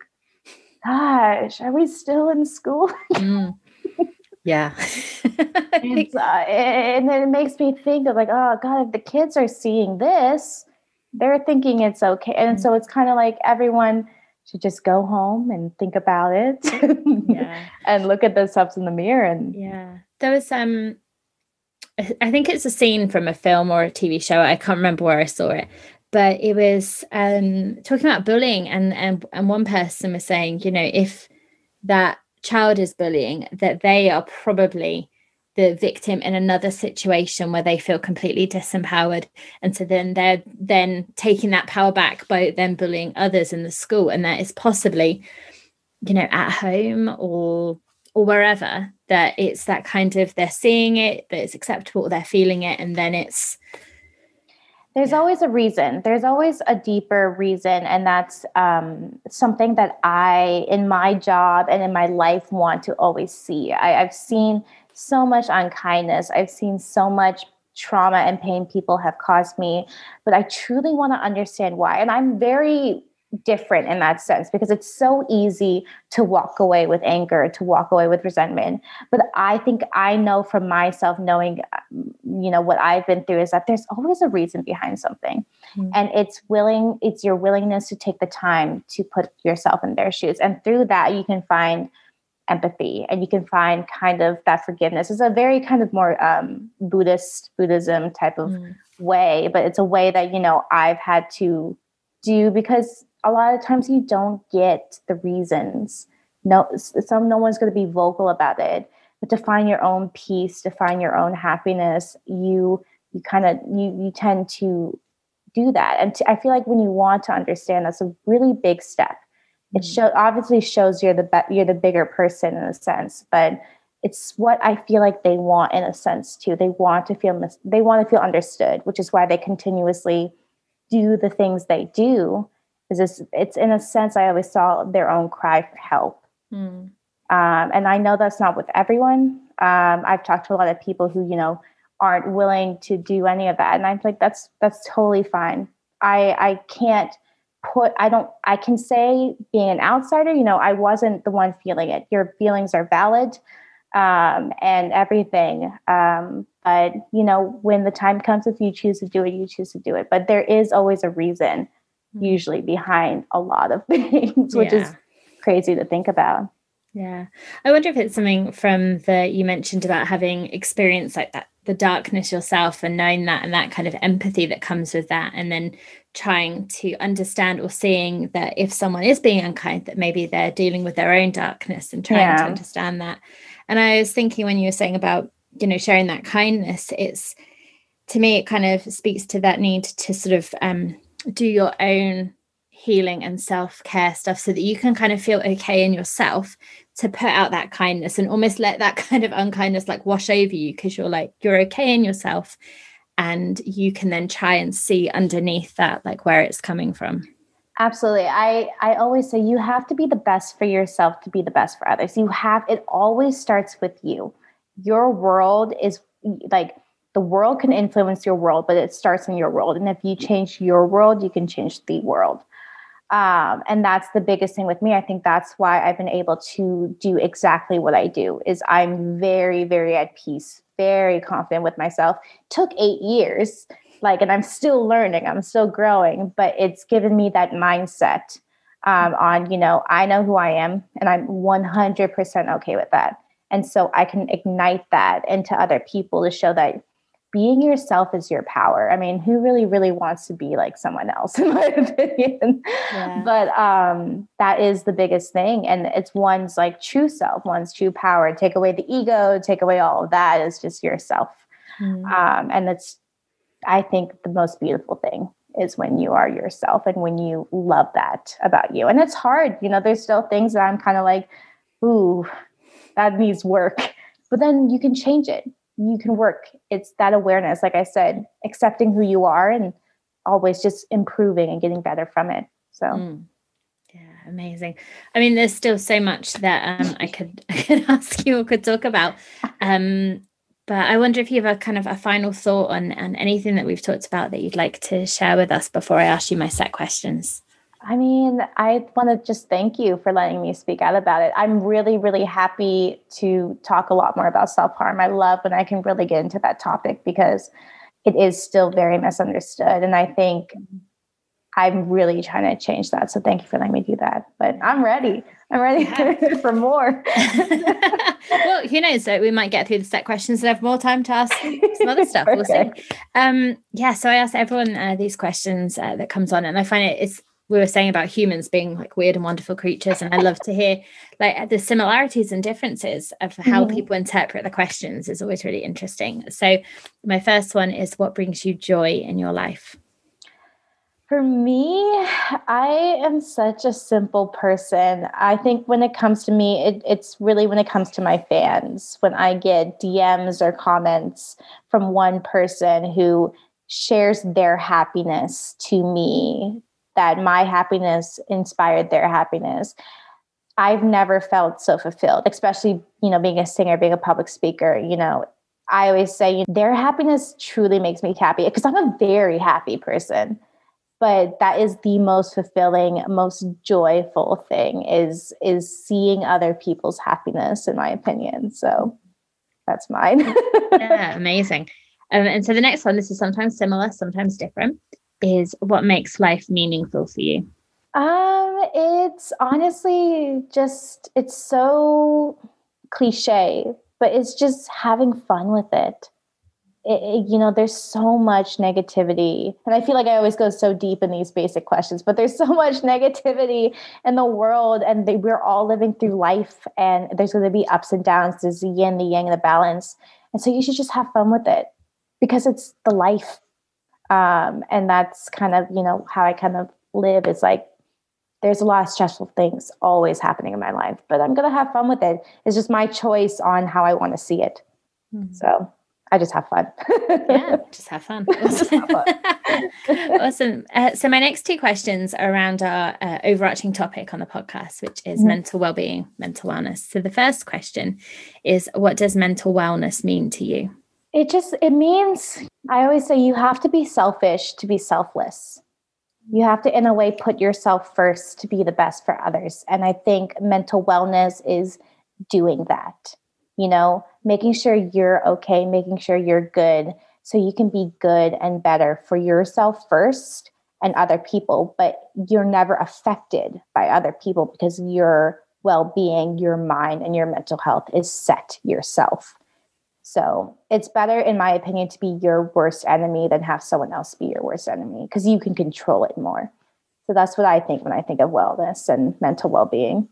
gosh, are we still in school? mm. Yeah. uh, and then it makes me think of like, oh God, if the kids are seeing this, they're thinking it's okay. And mm-hmm. so it's kind of like everyone should just go home and think about it yeah. and look at themselves in the mirror and yeah there was um i think it's a scene from a film or a tv show i can't remember where i saw it but it was um talking about bullying and and and one person was saying you know if that child is bullying that they are probably the victim in another situation where they feel completely disempowered. And so then they're then taking that power back by then bullying others in the school. And that is possibly you know at home or or wherever that it's that kind of they're seeing it that it's acceptable they're feeling it and then it's there's always a reason there's always a deeper reason and that's um, something that i in my job and in my life want to always see I, i've seen so much unkindness. I've seen so much trauma and pain people have caused me, but I truly want to understand why. And I'm very different in that sense because it's so easy to walk away with anger, to walk away with resentment. But I think I know from myself, knowing, you know, what I've been through is that there's always a reason behind something. Mm-hmm. And it's willing, it's your willingness to take the time to put yourself in their shoes. And through that, you can find empathy and you can find kind of that forgiveness it's a very kind of more um, buddhist buddhism type of mm. way but it's a way that you know i've had to do because a lot of times you don't get the reasons. No some no one's going to be vocal about it but to find your own peace to find your own happiness you you kind of you you tend to do that. And to, i feel like when you want to understand that's a really big step. It mm. show obviously shows you're the be- you're the bigger person in a sense but it's what i feel like they want in a sense too. They want to feel mis- they want to feel understood which is why they continuously do the things they do is this it's in a sense i always saw their own cry for help mm. um, and i know that's not with everyone um, i've talked to a lot of people who you know aren't willing to do any of that and i'm like that's that's totally fine i i can't put i don't i can say being an outsider you know i wasn't the one feeling it your feelings are valid um, and everything um, but you know when the time comes if you choose to do it you choose to do it but there is always a reason. Usually behind a lot of things which yeah. is crazy to think about yeah i wonder if it's something from the you mentioned about having experience like that the darkness yourself and knowing that and that kind of empathy that comes with that and then trying to understand or seeing that if someone is being unkind that maybe they're dealing with their own darkness and trying yeah. to understand that and i was thinking when you were saying about you know sharing that kindness it's to me it kind of speaks to that need to sort of um, do your own healing and self-care stuff so that you can kind of feel okay in yourself to put out that kindness and almost let that kind of unkindness like wash over you because you're like you're okay in yourself and you can then try and see underneath that like where it's coming from. Absolutely. I i always say you have to be the best for yourself to be the best for others. You have it always starts with you. Your world is like the world can influence your world but it starts in your world and if you change your world you can change the world Um, and that's the biggest thing with me. I think that's why I've been able to do exactly what I do is I'm very, very at peace, very confident with myself. Took eight years, like, and I'm still learning, I'm still growing, but it's given me that mindset um, on, you know, I know who I am and I'm 100% okay with that. And so I can ignite that into other people to show that being yourself is your power. I mean, who really, really wants to be like someone else, in my opinion? Yeah. But um, that is the biggest thing. And it's one's like true self, one's true power. Take away the ego, take away all of that is just yourself. Mm. Um, and it's, I think, the most beautiful thing is when you are yourself and when you love that about you. And it's hard, you know, there's still things that I'm kind of like, ooh, that needs work. But then you can change it you can work. It's that awareness, like I said, accepting who you are and always just improving and getting better from it. So. Mm. Yeah, amazing. I mean, there's still so much that um, I could I could ask you or could talk about. Um, but I wonder if you have a kind of a final thought on, on anything that we've talked about that you'd like to share with us before I ask you my set questions. I mean, I want to just thank you for letting me speak out about it. I'm really, really happy to talk a lot more about self harm. I love when I can really get into that topic because it is still very misunderstood. And I think I'm really trying to change that. So thank you for letting me do that. But I'm ready. I'm ready yeah. for more. well, who knows? So we might get through the set questions and have more time to ask some other stuff. We'll see. Um, yeah. So I ask everyone uh, these questions uh, that comes on, and I find it it's we were saying about humans being like weird and wonderful creatures and i love to hear like the similarities and differences of how mm-hmm. people interpret the questions is always really interesting so my first one is what brings you joy in your life for me, I am such a simple person. I think when it comes to me, it, it's really when it comes to my fans. When I get DMs or comments from one person who shares their happiness to me that my happiness inspired their happiness. I've never felt so fulfilled, especially, you know, being a singer, being a public speaker, you know, I always say their happiness truly makes me happy because I'm a very happy person. But that is the most fulfilling, most joyful thing is is seeing other people's happiness, in my opinion. So that's mine. yeah, amazing. Um, and so the next one, this is sometimes similar, sometimes different is what makes life meaningful for you? Um, it's honestly just it's so cliche, but it's just having fun with it. It, it, you know there's so much negativity and i feel like i always go so deep in these basic questions but there's so much negativity in the world and they, we're all living through life and there's going to be ups and downs there's the yin the yang and the balance and so you should just have fun with it because it's the life um, and that's kind of you know how i kind of live is like there's a lot of stressful things always happening in my life but i'm going to have fun with it. It's just my choice on how i want to see it. Mm-hmm. so i just have fun. Yeah just have fun. Awesome, awesome. Uh, so my next two questions are around our uh, overarching topic on the podcast which is mm-hmm. mental well-being mental wellness. So the first question is what does mental wellness mean to you? It just it means I always say you have to be selfish to be selfless. You have to in a way put yourself first to be the best for others. And I think mental wellness is doing that. You know, making sure you're okay, making sure you're good so you can be good and better for yourself first and other people, but you're never affected by other people because your well being, your mind, and your mental health is set yourself. So it's better, in my opinion, to be your worst enemy than have someone else be your worst enemy because you can control it more. So that's what I think when I think of wellness and mental well being.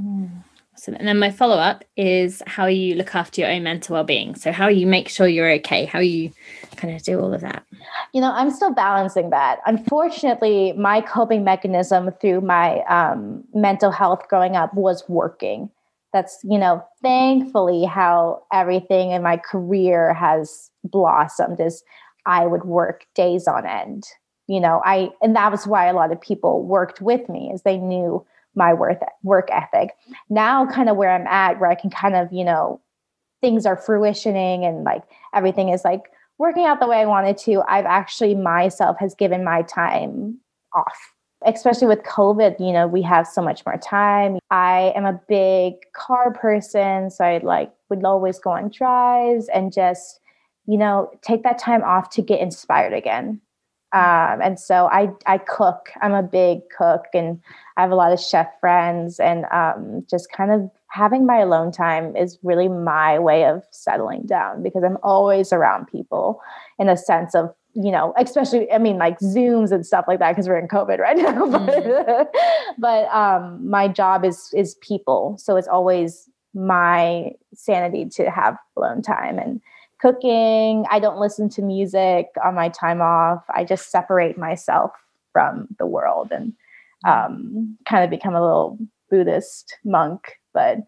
Mm. Awesome. And then my follow up is how you look after your own mental well being. So, how you make sure you're okay, how you kind of do all of that. You know, I'm still balancing that. Unfortunately, my coping mechanism through my um, mental health growing up was working that's you know thankfully how everything in my career has blossomed is i would work days on end. You know i and that was why a lot of people worked with me is they knew my worth work ethic. Now kind of where i'm at where i can kind of you know things are fruitioning and like everything is like working out the way i wanted to i've actually myself has given my time off especially with COVID, you know, we have so much more time. I am a big car person, so I like would always go on drives and just, you know, take that time off to get inspired again. Um, and so I I cook. I'm a big cook, and I have a lot of chef friends, and um, just kind of having my alone time is really my way of settling down because I'm always around people in a sense of you know, especially I mean like Zooms and stuff like that because we're in COVID right now. but mm. but um, my job is is people, so it's always my sanity to have alone time and cooking. I don't listen to music on my time off. I just separate myself from the world and mm. um, kind of become a little Buddhist monk. But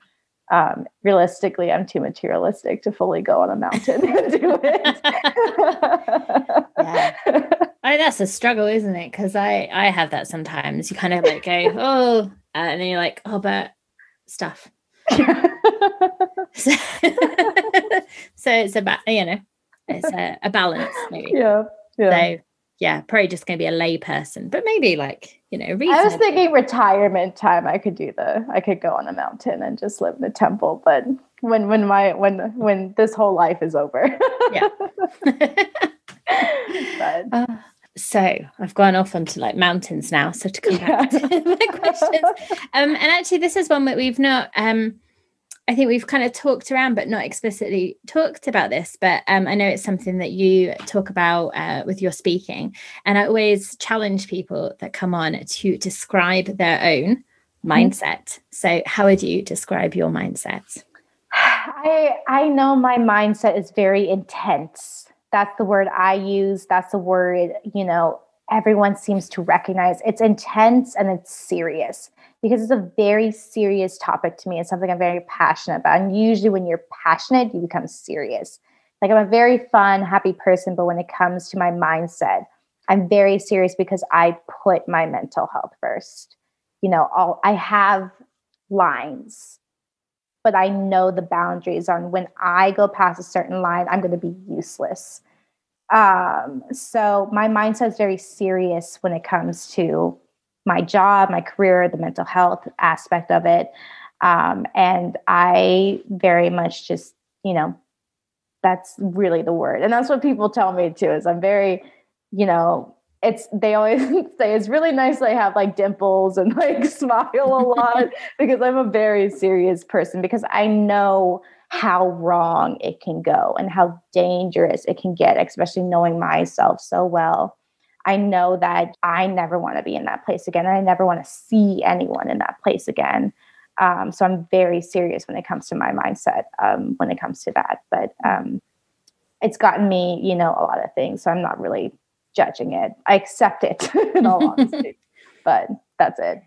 um, realistically, I'm too materialistic to fully go on a mountain and do it. yeah. I mean, that's a struggle, isn't it? Because I I have that sometimes. You kind of like go, oh, and then you're like, oh, but stuff. so, so it's about you know, it's a, a balance maybe. Yeah. Yeah. So yeah, probably just going to be a lay person, but maybe like, you know, reasonable. I was thinking retirement time. I could do the, I could go on a mountain and just live in a temple. But when, when my, when, when this whole life is over. yeah. but. Uh, so I've gone off onto like mountains now. So to come yeah. back to the questions, um, and actually this is one that we've not, um, I think we've kind of talked around, but not explicitly talked about this. But um, I know it's something that you talk about uh, with your speaking, and I always challenge people that come on to describe their own mm-hmm. mindset. So, how would you describe your mindset? I I know my mindset is very intense. That's the word I use. That's the word you know everyone seems to recognize. It's intense and it's serious because it's a very serious topic to me. It's something I'm very passionate about. And usually, when you're passionate, you become serious. Like, I'm a very fun, happy person, but when it comes to my mindset, I'm very serious because I put my mental health first. You know, I'll, I have lines, but I know the boundaries on when I go past a certain line, I'm going to be useless. Um, so my mindset is very serious when it comes to my job, my career, the mental health aspect of it. Um, and I very much just, you know, that's really the word. And that's what people tell me too, is I'm very, you know, it's they always say it's really nice I have like dimples and like smile a lot because I'm a very serious person because I know how wrong it can go and how dangerous it can get, especially knowing myself so well. I know that I never want to be in that place again. And I never want to see anyone in that place again. Um, so I'm very serious when it comes to my mindset um, when it comes to that. But um, it's gotten me, you know, a lot of things. So I'm not really judging it. I accept it in all honesty. But that's it.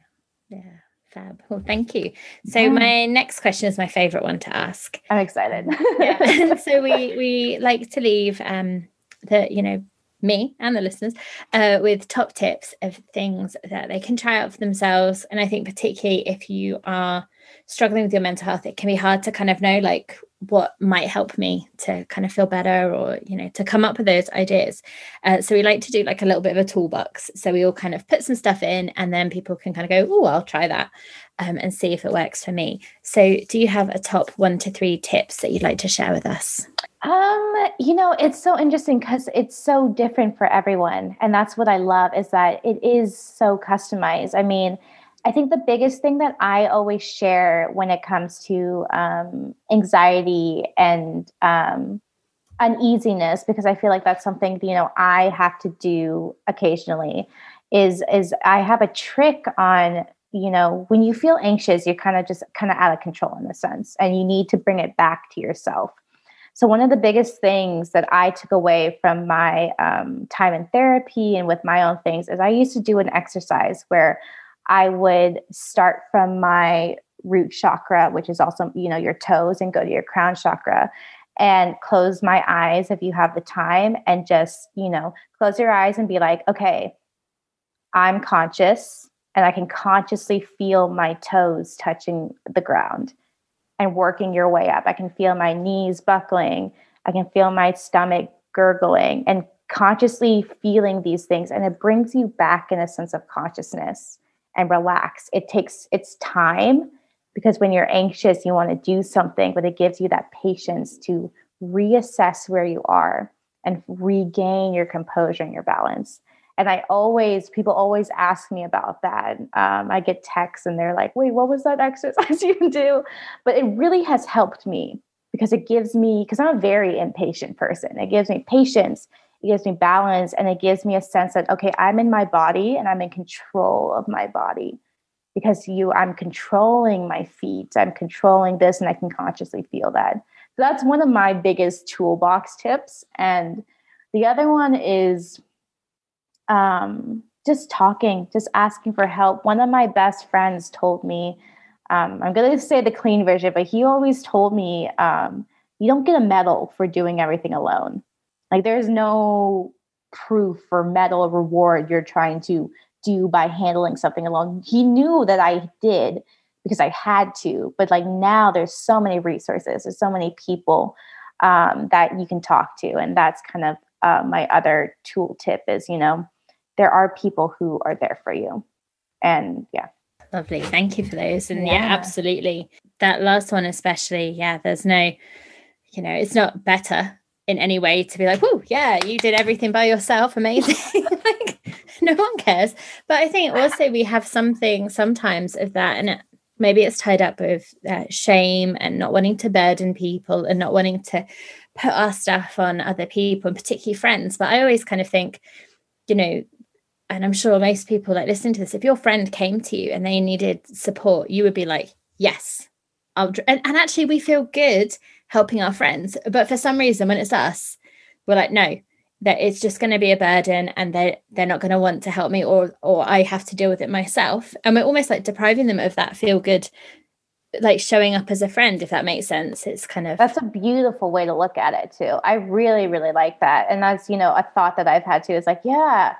Yeah. Fab. Well, thank you. So yeah. my next question is my favorite one to ask. I'm excited. yeah. so we we like to leave um the you know me and the listeners uh, with top tips of things that they can try out for themselves. And I think, particularly if you are struggling with your mental health, it can be hard to kind of know like what might help me to kind of feel better or, you know, to come up with those ideas. Uh, so we like to do like a little bit of a toolbox. So we all kind of put some stuff in and then people can kind of go, oh, I'll try that um, and see if it works for me. So do you have a top one to three tips that you'd like to share with us? Um, you know, it's so interesting because it's so different for everyone. And that's what I love is that it is so customized. I mean, I think the biggest thing that I always share when it comes to um, anxiety and um, uneasiness, because I feel like that's something you know I have to do occasionally, is is I have a trick on you know when you feel anxious, you're kind of just kind of out of control in a sense, and you need to bring it back to yourself. So, one of the biggest things that I took away from my um, time in therapy and with my own things is I used to do an exercise where I would start from my root chakra, which is also, you know, your toes, and go to your crown chakra and close my eyes if you have the time and just, you know, close your eyes and be like, okay, I'm conscious and I can consciously feel my toes touching the ground and working your way up. I can feel my knees buckling. I can feel my stomach gurgling and consciously feeling these things and it brings you back in a sense of consciousness and relax. It takes its time because when you're anxious, you want to do something, but it gives you that patience to reassess where you are and regain your composure and your balance. And I always, people always ask me about that. Um, I get texts and they're like, wait, what was that exercise you do? But it really has helped me because it gives me, because I'm a very impatient person, it gives me patience it gives me balance and it gives me a sense that okay i'm in my body and i'm in control of my body because you i'm controlling my feet. I'm controlling this and i can consciously feel that. So that's one of my biggest toolbox tips. And the other one is um, just talking just asking for help. One of my best friends told me um, i'm going to say the clean version but he always told me um, you don't get a medal for doing everything alone like there's no proof or medal or reward you're trying to do by handling something alone. He knew that I did because I had to, but like now there's so many resources, there's so many people um, that you can talk to, and that's kind of uh, my other tool tip is you know there are people who are there for you, and yeah. Lovely, thank you for those, and yeah, yeah absolutely. That last one especially, yeah. There's no, you know, it's not better in any way to be like, oh, yeah, you did everything by yourself. Amazing. like, no one cares. But I think also we have something sometimes of that. And it, maybe it's tied up with uh, shame and not wanting to burden people and not wanting to put our stuff on other people, and particularly friends. But I always kind of think, you know, and I'm sure most people that listen to this, if your friend came to you and they needed support, you would be like, yes, I'll. And, and actually, we feel good helping our friends. But for some reason, when it's us, we're like, no, that it's just going to be a burden and they're they're not going to want to help me or or I have to deal with it myself. And we're almost like depriving them of that feel good like showing up as a friend if that makes sense it's kind of that's a beautiful way to look at it too i really really like that and that's you know a thought that i've had too is like yeah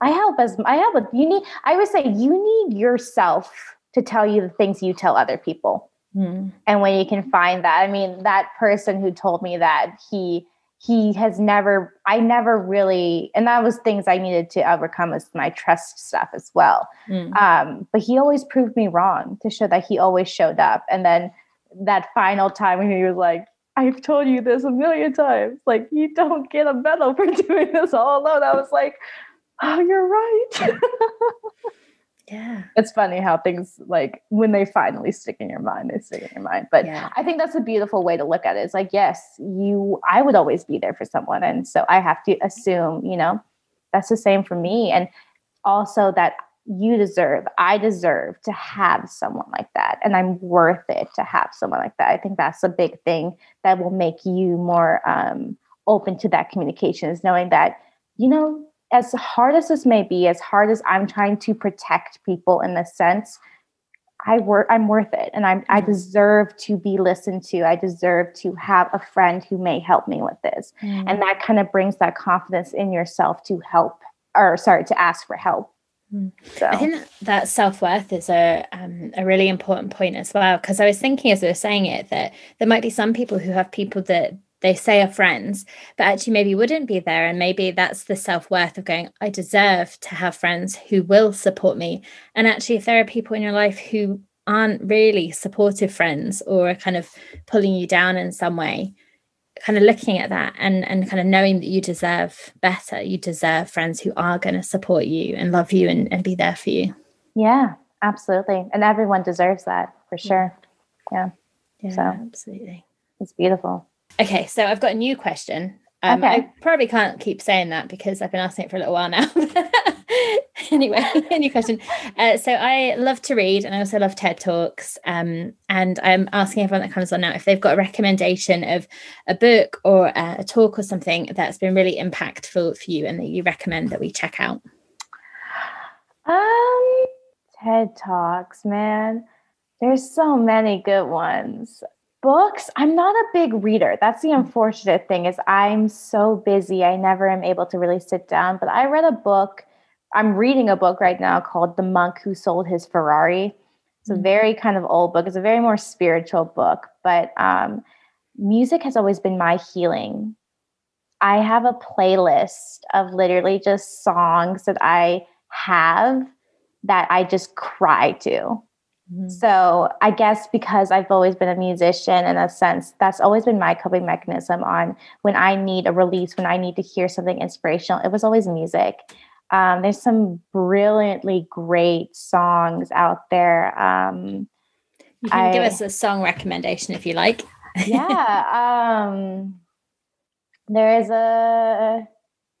i help as i help you need i would say you need yourself to tell you the things you tell other people Mm. And when you can find that, I mean, that person who told me that he he has never i never really and that was things i needed to overcome with my trust stuff as well mm. um, but he always proved me wrong to show that he always showed up and then that final time when he was like i've told you this a million times like you don't get a medal for doing this all alone i was like oh you're right yeah. It's funny how things like when they finally stick in your mind they stick in your mind. But yeah. i think that's a beautiful way to look at it. It's like yes you i would always be there for someone. And so i have to assume you know that's the same for me. And also that you deserve i deserve to have someone like that. And i'm worth it to have someone like that. I think that's a big thing that will make you more um, open to that communication is knowing that you know as hard as this may be, as hard as I'm trying to protect people in this sense, I work I'm worth it and I'm I mm-hmm. deserve to be listened to. I deserve to have a friend who may help me with this. Mm. And that kind of brings that confidence in yourself to help or sorry, to ask for help. Mm. So. I think that self worth is a um, a really important point as well because I was thinking as we were saying it that there might be some people who have people that they say are friends, but actually maybe wouldn't be there. And maybe that's the self worth of going, I deserve to have friends who will support me. And actually, if there are people in your life who aren't really supportive friends or are kind of pulling you down in some way, kind of looking at that and and kind of knowing that you deserve better you deserve friends who are going to support you and love you and, and be there for you. Yeah absolutely. And everyone deserves that for sure. Yeah, yeah so absolutely. it's beautiful Okay, so I've got a new question. Um, okay. I probably can't keep saying that because I've been asking it for a little while now. anyway, a new question. Uh, so I love to read and I also love TED Talks. Um, and I'm asking everyone that comes on now if they've got a recommendation of a book or a, a talk or something that's been really impactful for you and that you recommend that we check out. Um, TED Talks, man. There's so many good ones books i'm not a big reader that's the mm. unfortunate thing is i'm so busy i never am able to really sit down but i read a book i'm reading a book right now called the monk who sold his ferrari it's a mm. very kind of old book it's a very more spiritual book but um, music has always been my healing I have a playlist of literally just songs that I have that I just cry to. Mm-hmm. So I guess because I've always been a musician in a sense, that's always been my coping mechanism on when I need a release, when I need to hear something inspirational, it was always music. Um, there's some brilliantly great songs out there. Um, you can I, give us a song recommendation if you like. yeah. Um, there is a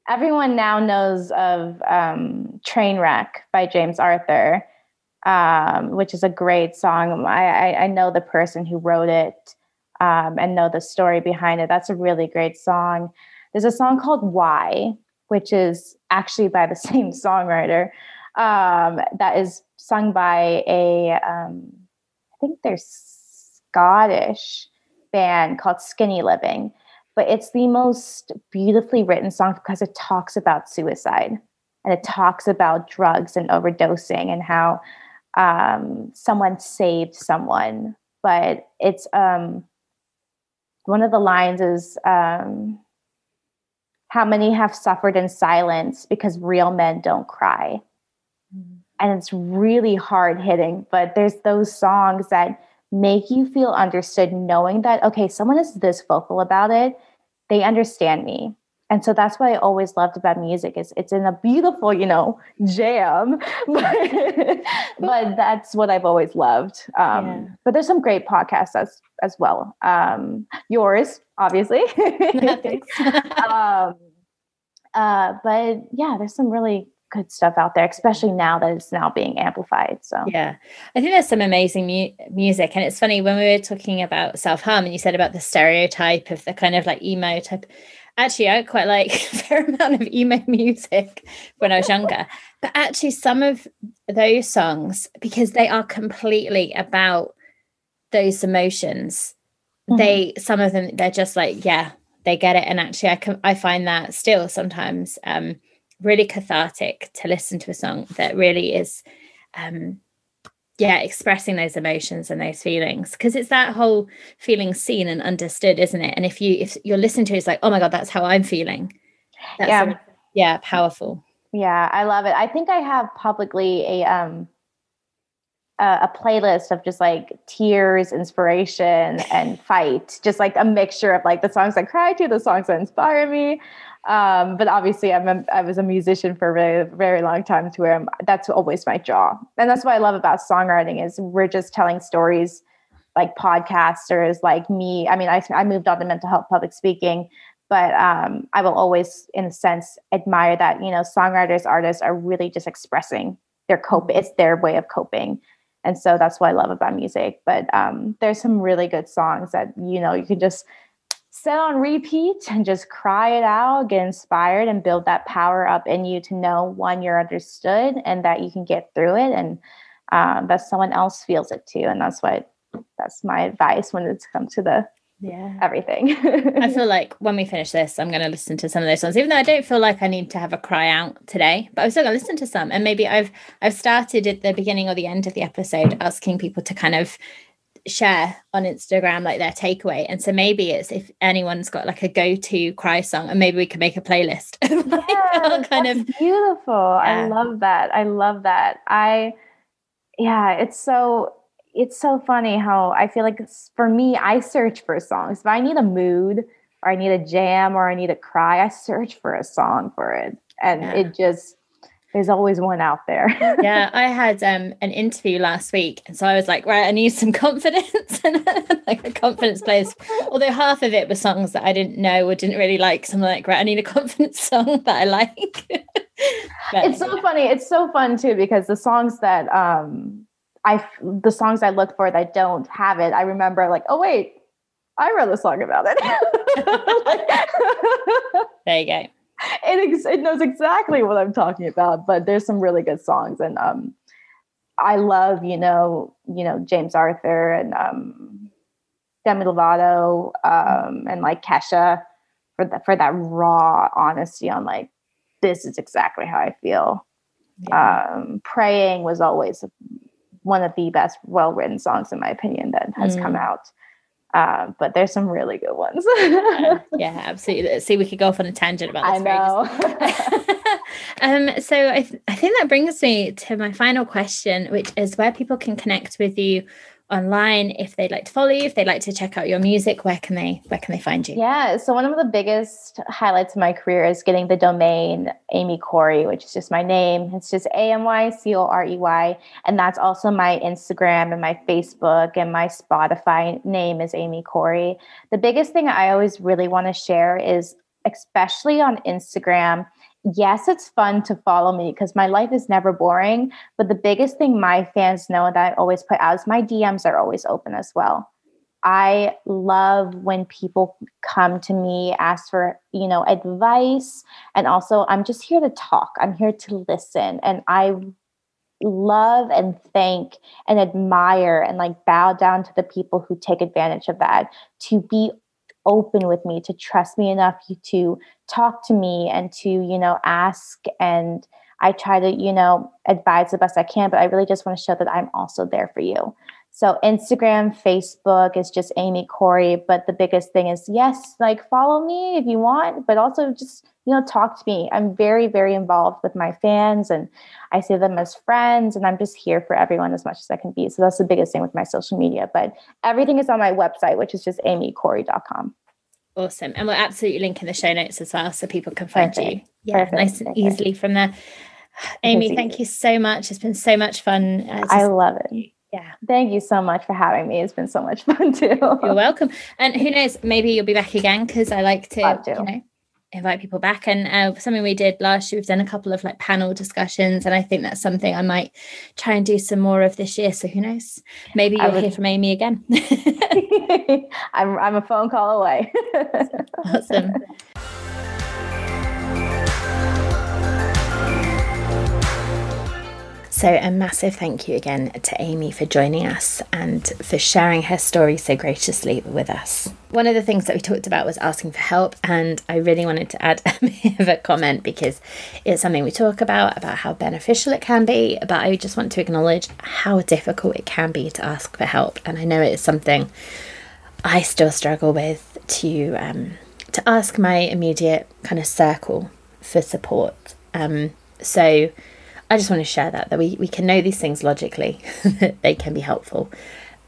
everyone now knows of um, Trainwreck by James Arthur, um, which is a great song. I, I, know the person who wrote it um, and know the story behind it. That's a really great song. There's a song called Why, which is actually by the same songwriter, um, that is sung by a, um, I think they're Scottish band called Skinny Living but it's the most beautifully written song because it talks about suicide and it talks about drugs and overdosing and how um, someone saved someone. But it's um, one of the lines is um, how many have suffered in silence because real men don't cry. Mm-hmm. And it's really hard hitting, but there's those songs that make you feel understood knowing that okay someone is this vocal about it they understand me and so that's what i always loved about music is it's in a beautiful you know jam but, but that's what i've always loved um, yeah. but there's some great podcasts as as well um, yours obviously um, uh, but yeah there's some really good stuff out there, especially now that it's now being amplified. So yeah, I think there's some amazing mu- music, and it's funny when we were talking about self harm, and you said about the stereotype of the kind of like emo type. Actually, I quite like a fair amount of emo music when I was younger, but actually, some of those songs because they are completely about those emotions. Mm-hmm. They some of them they're just like yeah they get it, and actually, I can I find that still sometimes. um really cathartic to listen to a song that really is um yeah expressing those emotions and those feelings because it's that whole feeling seen and understood isn't it? And if you if you're listening to it it's like oh my god that's how i'm feeling. That's yeah. yeah powerful. Yeah i love it. I think i have publicly a um a, a playlist of just like tears inspiration and fight just like a mixture of like the songs i cry to the songs that inspire me um, but obviously, I'm a, I was a musician for a very, very long time to where I'm, that's always my jaw. And that's what I love about songwriting is we're just telling stories like podcasters like me. I mean, I, I moved on to mental health public speaking, but um, I will always, in a sense, admire that, you know, songwriters, artists are really just expressing their cope. It's their way of coping. And so that's what I love about music. But um, there's some really good songs that, you know, you can just set on repeat and just cry it out, get inspired, and build that power up in you to know one, you're understood and that you can get through it and um, that someone else feels it too. And that's what that's my advice when it's come to the yeah everything i feel like when we finish this i'm going to listen to some of those songs even though i don't feel like i need to have a cry out today but i'm still going to listen to some and maybe i've i've started at the beginning or the end of the episode asking people to kind of share on Instagram like their takeaway. And so maybe it's if anyone's got like a go-to cry song, and maybe we can make a playlist. like, yeah, kind of beautiful. Yeah. I love that. I love that. I yeah, it's so it's so funny how I feel like for me, I search for songs. If I need a mood or I need a jam or I need a cry, I search for a song for it. And yeah. it just there's always one out there. yeah, I had um, an interview last week, and so I was like, right, I need some confidence and like a confidence playlist. Although half of it was songs that I didn't know or didn't really like. So I'm like, right, I need a confidence song that I like. but, it's so yeah. funny. It's so fun too because the songs that um I the songs I look for that don't have it, I remember like, oh wait, I wrote a song about it. there you go it, it knows exactly what I'm talking about. But there's some really good songs, and um, I love you know you know James Arthur and um, Demi Lovato um, and like Kesha for that for that raw honesty on like this is exactly how I feel. Yeah. Um, Praying was always one of the best well written songs in my opinion that has mm. come out. Uh, but there's some really good ones. yeah, yeah, absolutely. See, we could go off on a tangent about this. I know. um, so I, th- I think that brings me to my final question, which is where people can connect with you online if they'd like to follow you if they'd like to check out your music where can they where can they find you? Yeah so one of the biggest highlights of my career is getting the domain amy corey which is just my name. It's just a-m-y-c-o-r-e-y and that's also my instagram and my facebook and my spotify name is amy corey. The biggest thing i always really want to share is especially on instagram yes, it's fun to follow me because my life is never boring. But the biggest thing my fans know that I always put out is my DMs are always open as well. I love when people come to me, ask for, you know, advice. And also, I'm just here to talk. I'm here to listen. And I love and thank and admire and like bow down to the people who take advantage of that to be open with me, to trust me enough to talk to me and to, you know, ask. And I try to, you know, advise the best I can, but I really just want to show that I'm also there for you. So Instagram, Facebook is just Amy Corey. But the biggest thing is yes, like follow me if you want, but also just, you know, talk to me. I'm very, very involved with my fans and I see them as friends and I'm just here for everyone as much as I can be. So that's the biggest thing with my social media. But everything is on my website, which is just amycorey.com. Awesome. And we'll absolutely link in the show notes as well so people can find Perfect. you. Yeah, Perfect. nice and easily from there. Amy, thank you so much. It's been so much fun. Uh, I love it. Yeah. Thank you so much for having me. It's been so much fun too. You're welcome. And who knows, maybe you'll be back again because I like to, to, you know, invite people back. And uh, something we did last year, we've done a couple of like panel discussions, and I think that's something I might try and do some more of this year. So who knows? Maybe you'll would... hear from Amy again. I'm I'm a phone call away. awesome. So, a massive thank you again to Amy for joining us and for sharing her story so graciously with us. One of the things that we talked about was asking for help, and I really wanted to add a bit of a comment because it's something we talk about, about how beneficial it can be, but I just want to acknowledge how difficult it can be to ask for help. And I know it's something I still struggle with to um, to ask my immediate kind of circle for support. Um, so I just want to share that that we, we can know these things logically, they can be helpful.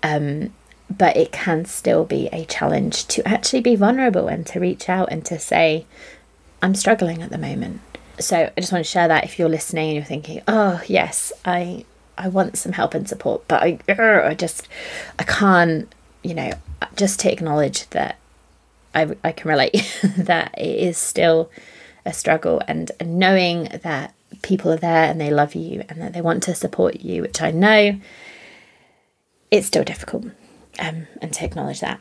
Um, but it can still be a challenge to actually be vulnerable and to reach out and to say, I'm struggling at the moment. So I just want to share that if you're listening and you're thinking, oh yes, I I want some help and support, but I I just I can't, you know, just to acknowledge that I I can relate that it is still a struggle and knowing that people are there and they love you and that they want to support you, which I know, it's still difficult um, and to acknowledge that.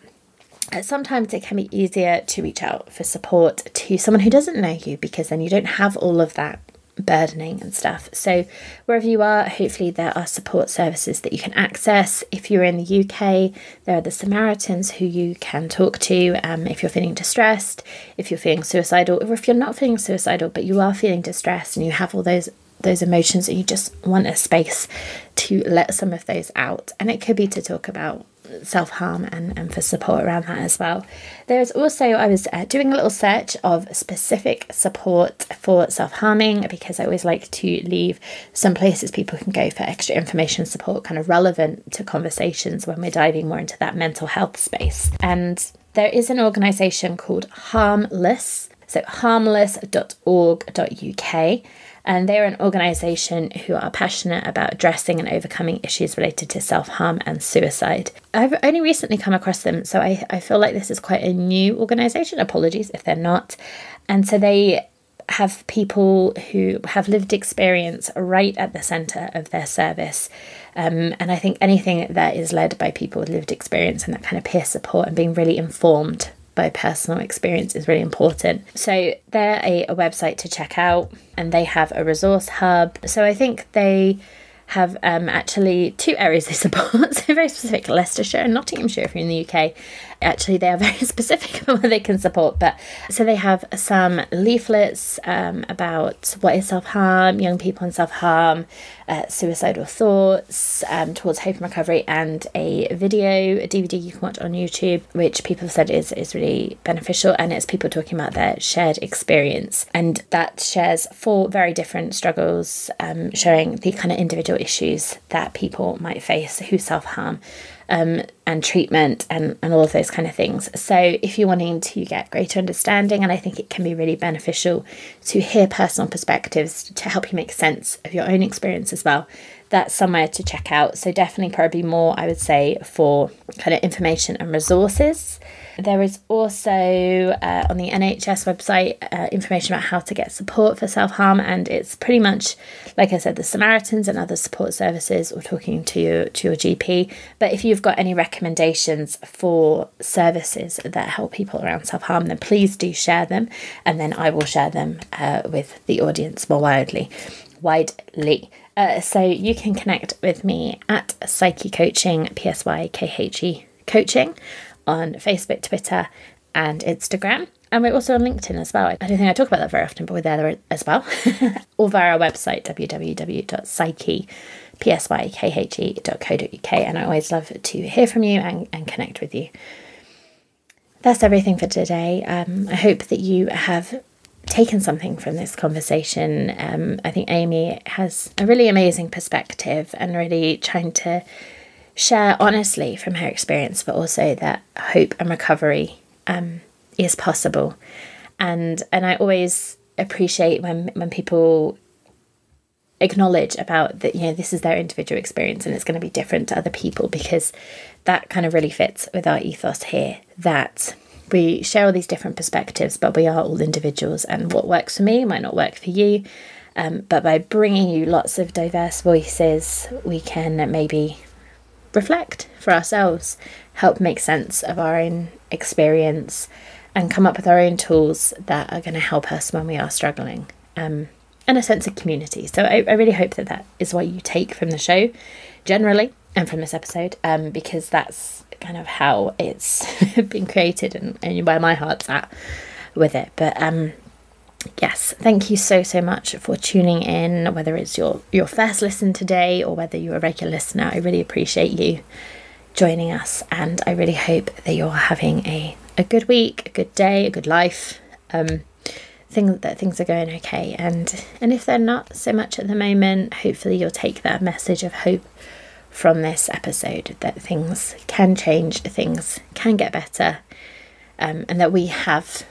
Uh, sometimes it can be easier to reach out for support to someone who doesn't know you because then you don't have all of that burdening and stuff. So, wherever you are, hopefully there are support services that you can access. If you're in the UK, there are the Samaritans who you can talk to um, if you're feeling distressed, if you're feeling suicidal, or if you're not feeling suicidal but you are feeling distressed and you have all those those emotions and you just want a space to let some of those out. And it could be to talk about self harm and, and for support around that as well. There's also, I was uh, doing a little search of specific support for self harming because I always like to leave some places people can go for extra information support, kind of relevant to conversations when we're diving more into that mental health space. And there is an organisation called Harmless, so harmless.org.uk and they're an organisation who are passionate about addressing and overcoming issues related to self harm and suicide. I've only recently come across them, so I, I feel like this is quite a new organisation. Apologies if they're not. And so they have people who have lived experience right at the centre of their service. Um, and I think anything that is led by people with lived experience and that kind of peer support and being really informed by personal experience is really important. So they're a, a website to check out and they have a resource hub. So I think they have um, actually two areas they support. so very specific, Leicestershire and Nottinghamshire if you're in the UK. Actually, they are very specific about what they can support. But so they have some leaflets um, about what is self harm, young people and self harm, uh, suicidal thoughts, um, towards hope and recovery, and a video, a DVD you can watch on YouTube, which people have said is is really beneficial, and it's people talking about their shared experience, and that shares four very different struggles, um, showing the kind of individual issues that people might face who self harm. Um, and treatment and, and all of those kind of things. So, if you're wanting to get greater understanding, and I think it can be really beneficial to hear personal perspectives to help you make sense of your own experience as well, that's somewhere to check out. So, definitely, probably more, I would say, for kind of information and resources. There is also uh, on the NHS website uh, information about how to get support for self harm, and it's pretty much, like I said, the Samaritans and other support services, or talking to your to your GP. But if you've got any recommendations for services that help people around self harm, then please do share them, and then I will share them uh, with the audience more widely. Widely. Uh, so you can connect with me at Psykhe Coaching, P S Y K H E Coaching on Facebook, Twitter, and Instagram. And we're also on LinkedIn as well. I don't think I talk about that very often, but we're there as well. or via our website, www.psykhe.co.uk. And I always love to hear from you and, and connect with you. That's everything for today. Um, I hope that you have taken something from this conversation. Um, I think Amy has a really amazing perspective and really trying to share honestly from her experience, but also that hope and recovery um, is possible. And and I always appreciate when when people acknowledge about that you know this is their individual experience and it's going to be different to other people because that kind of really fits with our ethos here that we share all these different perspectives but we are all individuals and what works for me might not work for you um, but by bringing you lots of diverse voices we can maybe reflect for ourselves, help make sense of our own experience, and come up with our own tools that are going to help us when we are struggling. Um, and a sense of community. So I, I, really hope that that is what you take from the show generally and from this episode, um, because that's kind of how it's been created and, and where my heart's at with it. But um, yes, thank you so so much for tuning in. Whether it's your your first listen today or whether you're a regular listener, I really appreciate you joining us, and I really hope that you're having a a good week, a good day, a good life. Um, thing that things are going okay, and and if they're not so much at the moment, hopefully you'll take that message of hope from this episode that things can change, things can get better, um, and that we have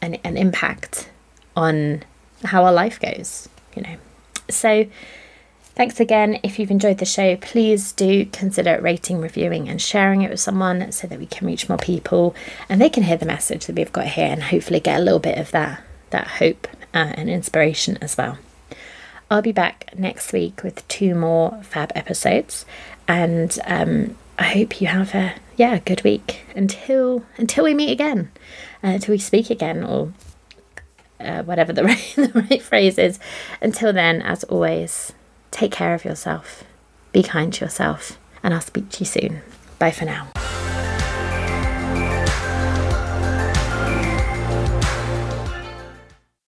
an, an impact on how our life goes, you know. So, thanks again. If you've enjoyed the show, please do consider rating, reviewing, and sharing it with someone so that we can reach more people and they can hear the message that we've got here and hopefully get a little bit of that that hope uh, and inspiration as well. I'll be back next week with two more fab episodes, and um, I hope you have a yeah good week until until we meet again, uh, until we speak again, or uh, whatever the right, the right phrase is. Until then, as always, take care of yourself, be kind to yourself, and I'll speak to you soon. Bye for now.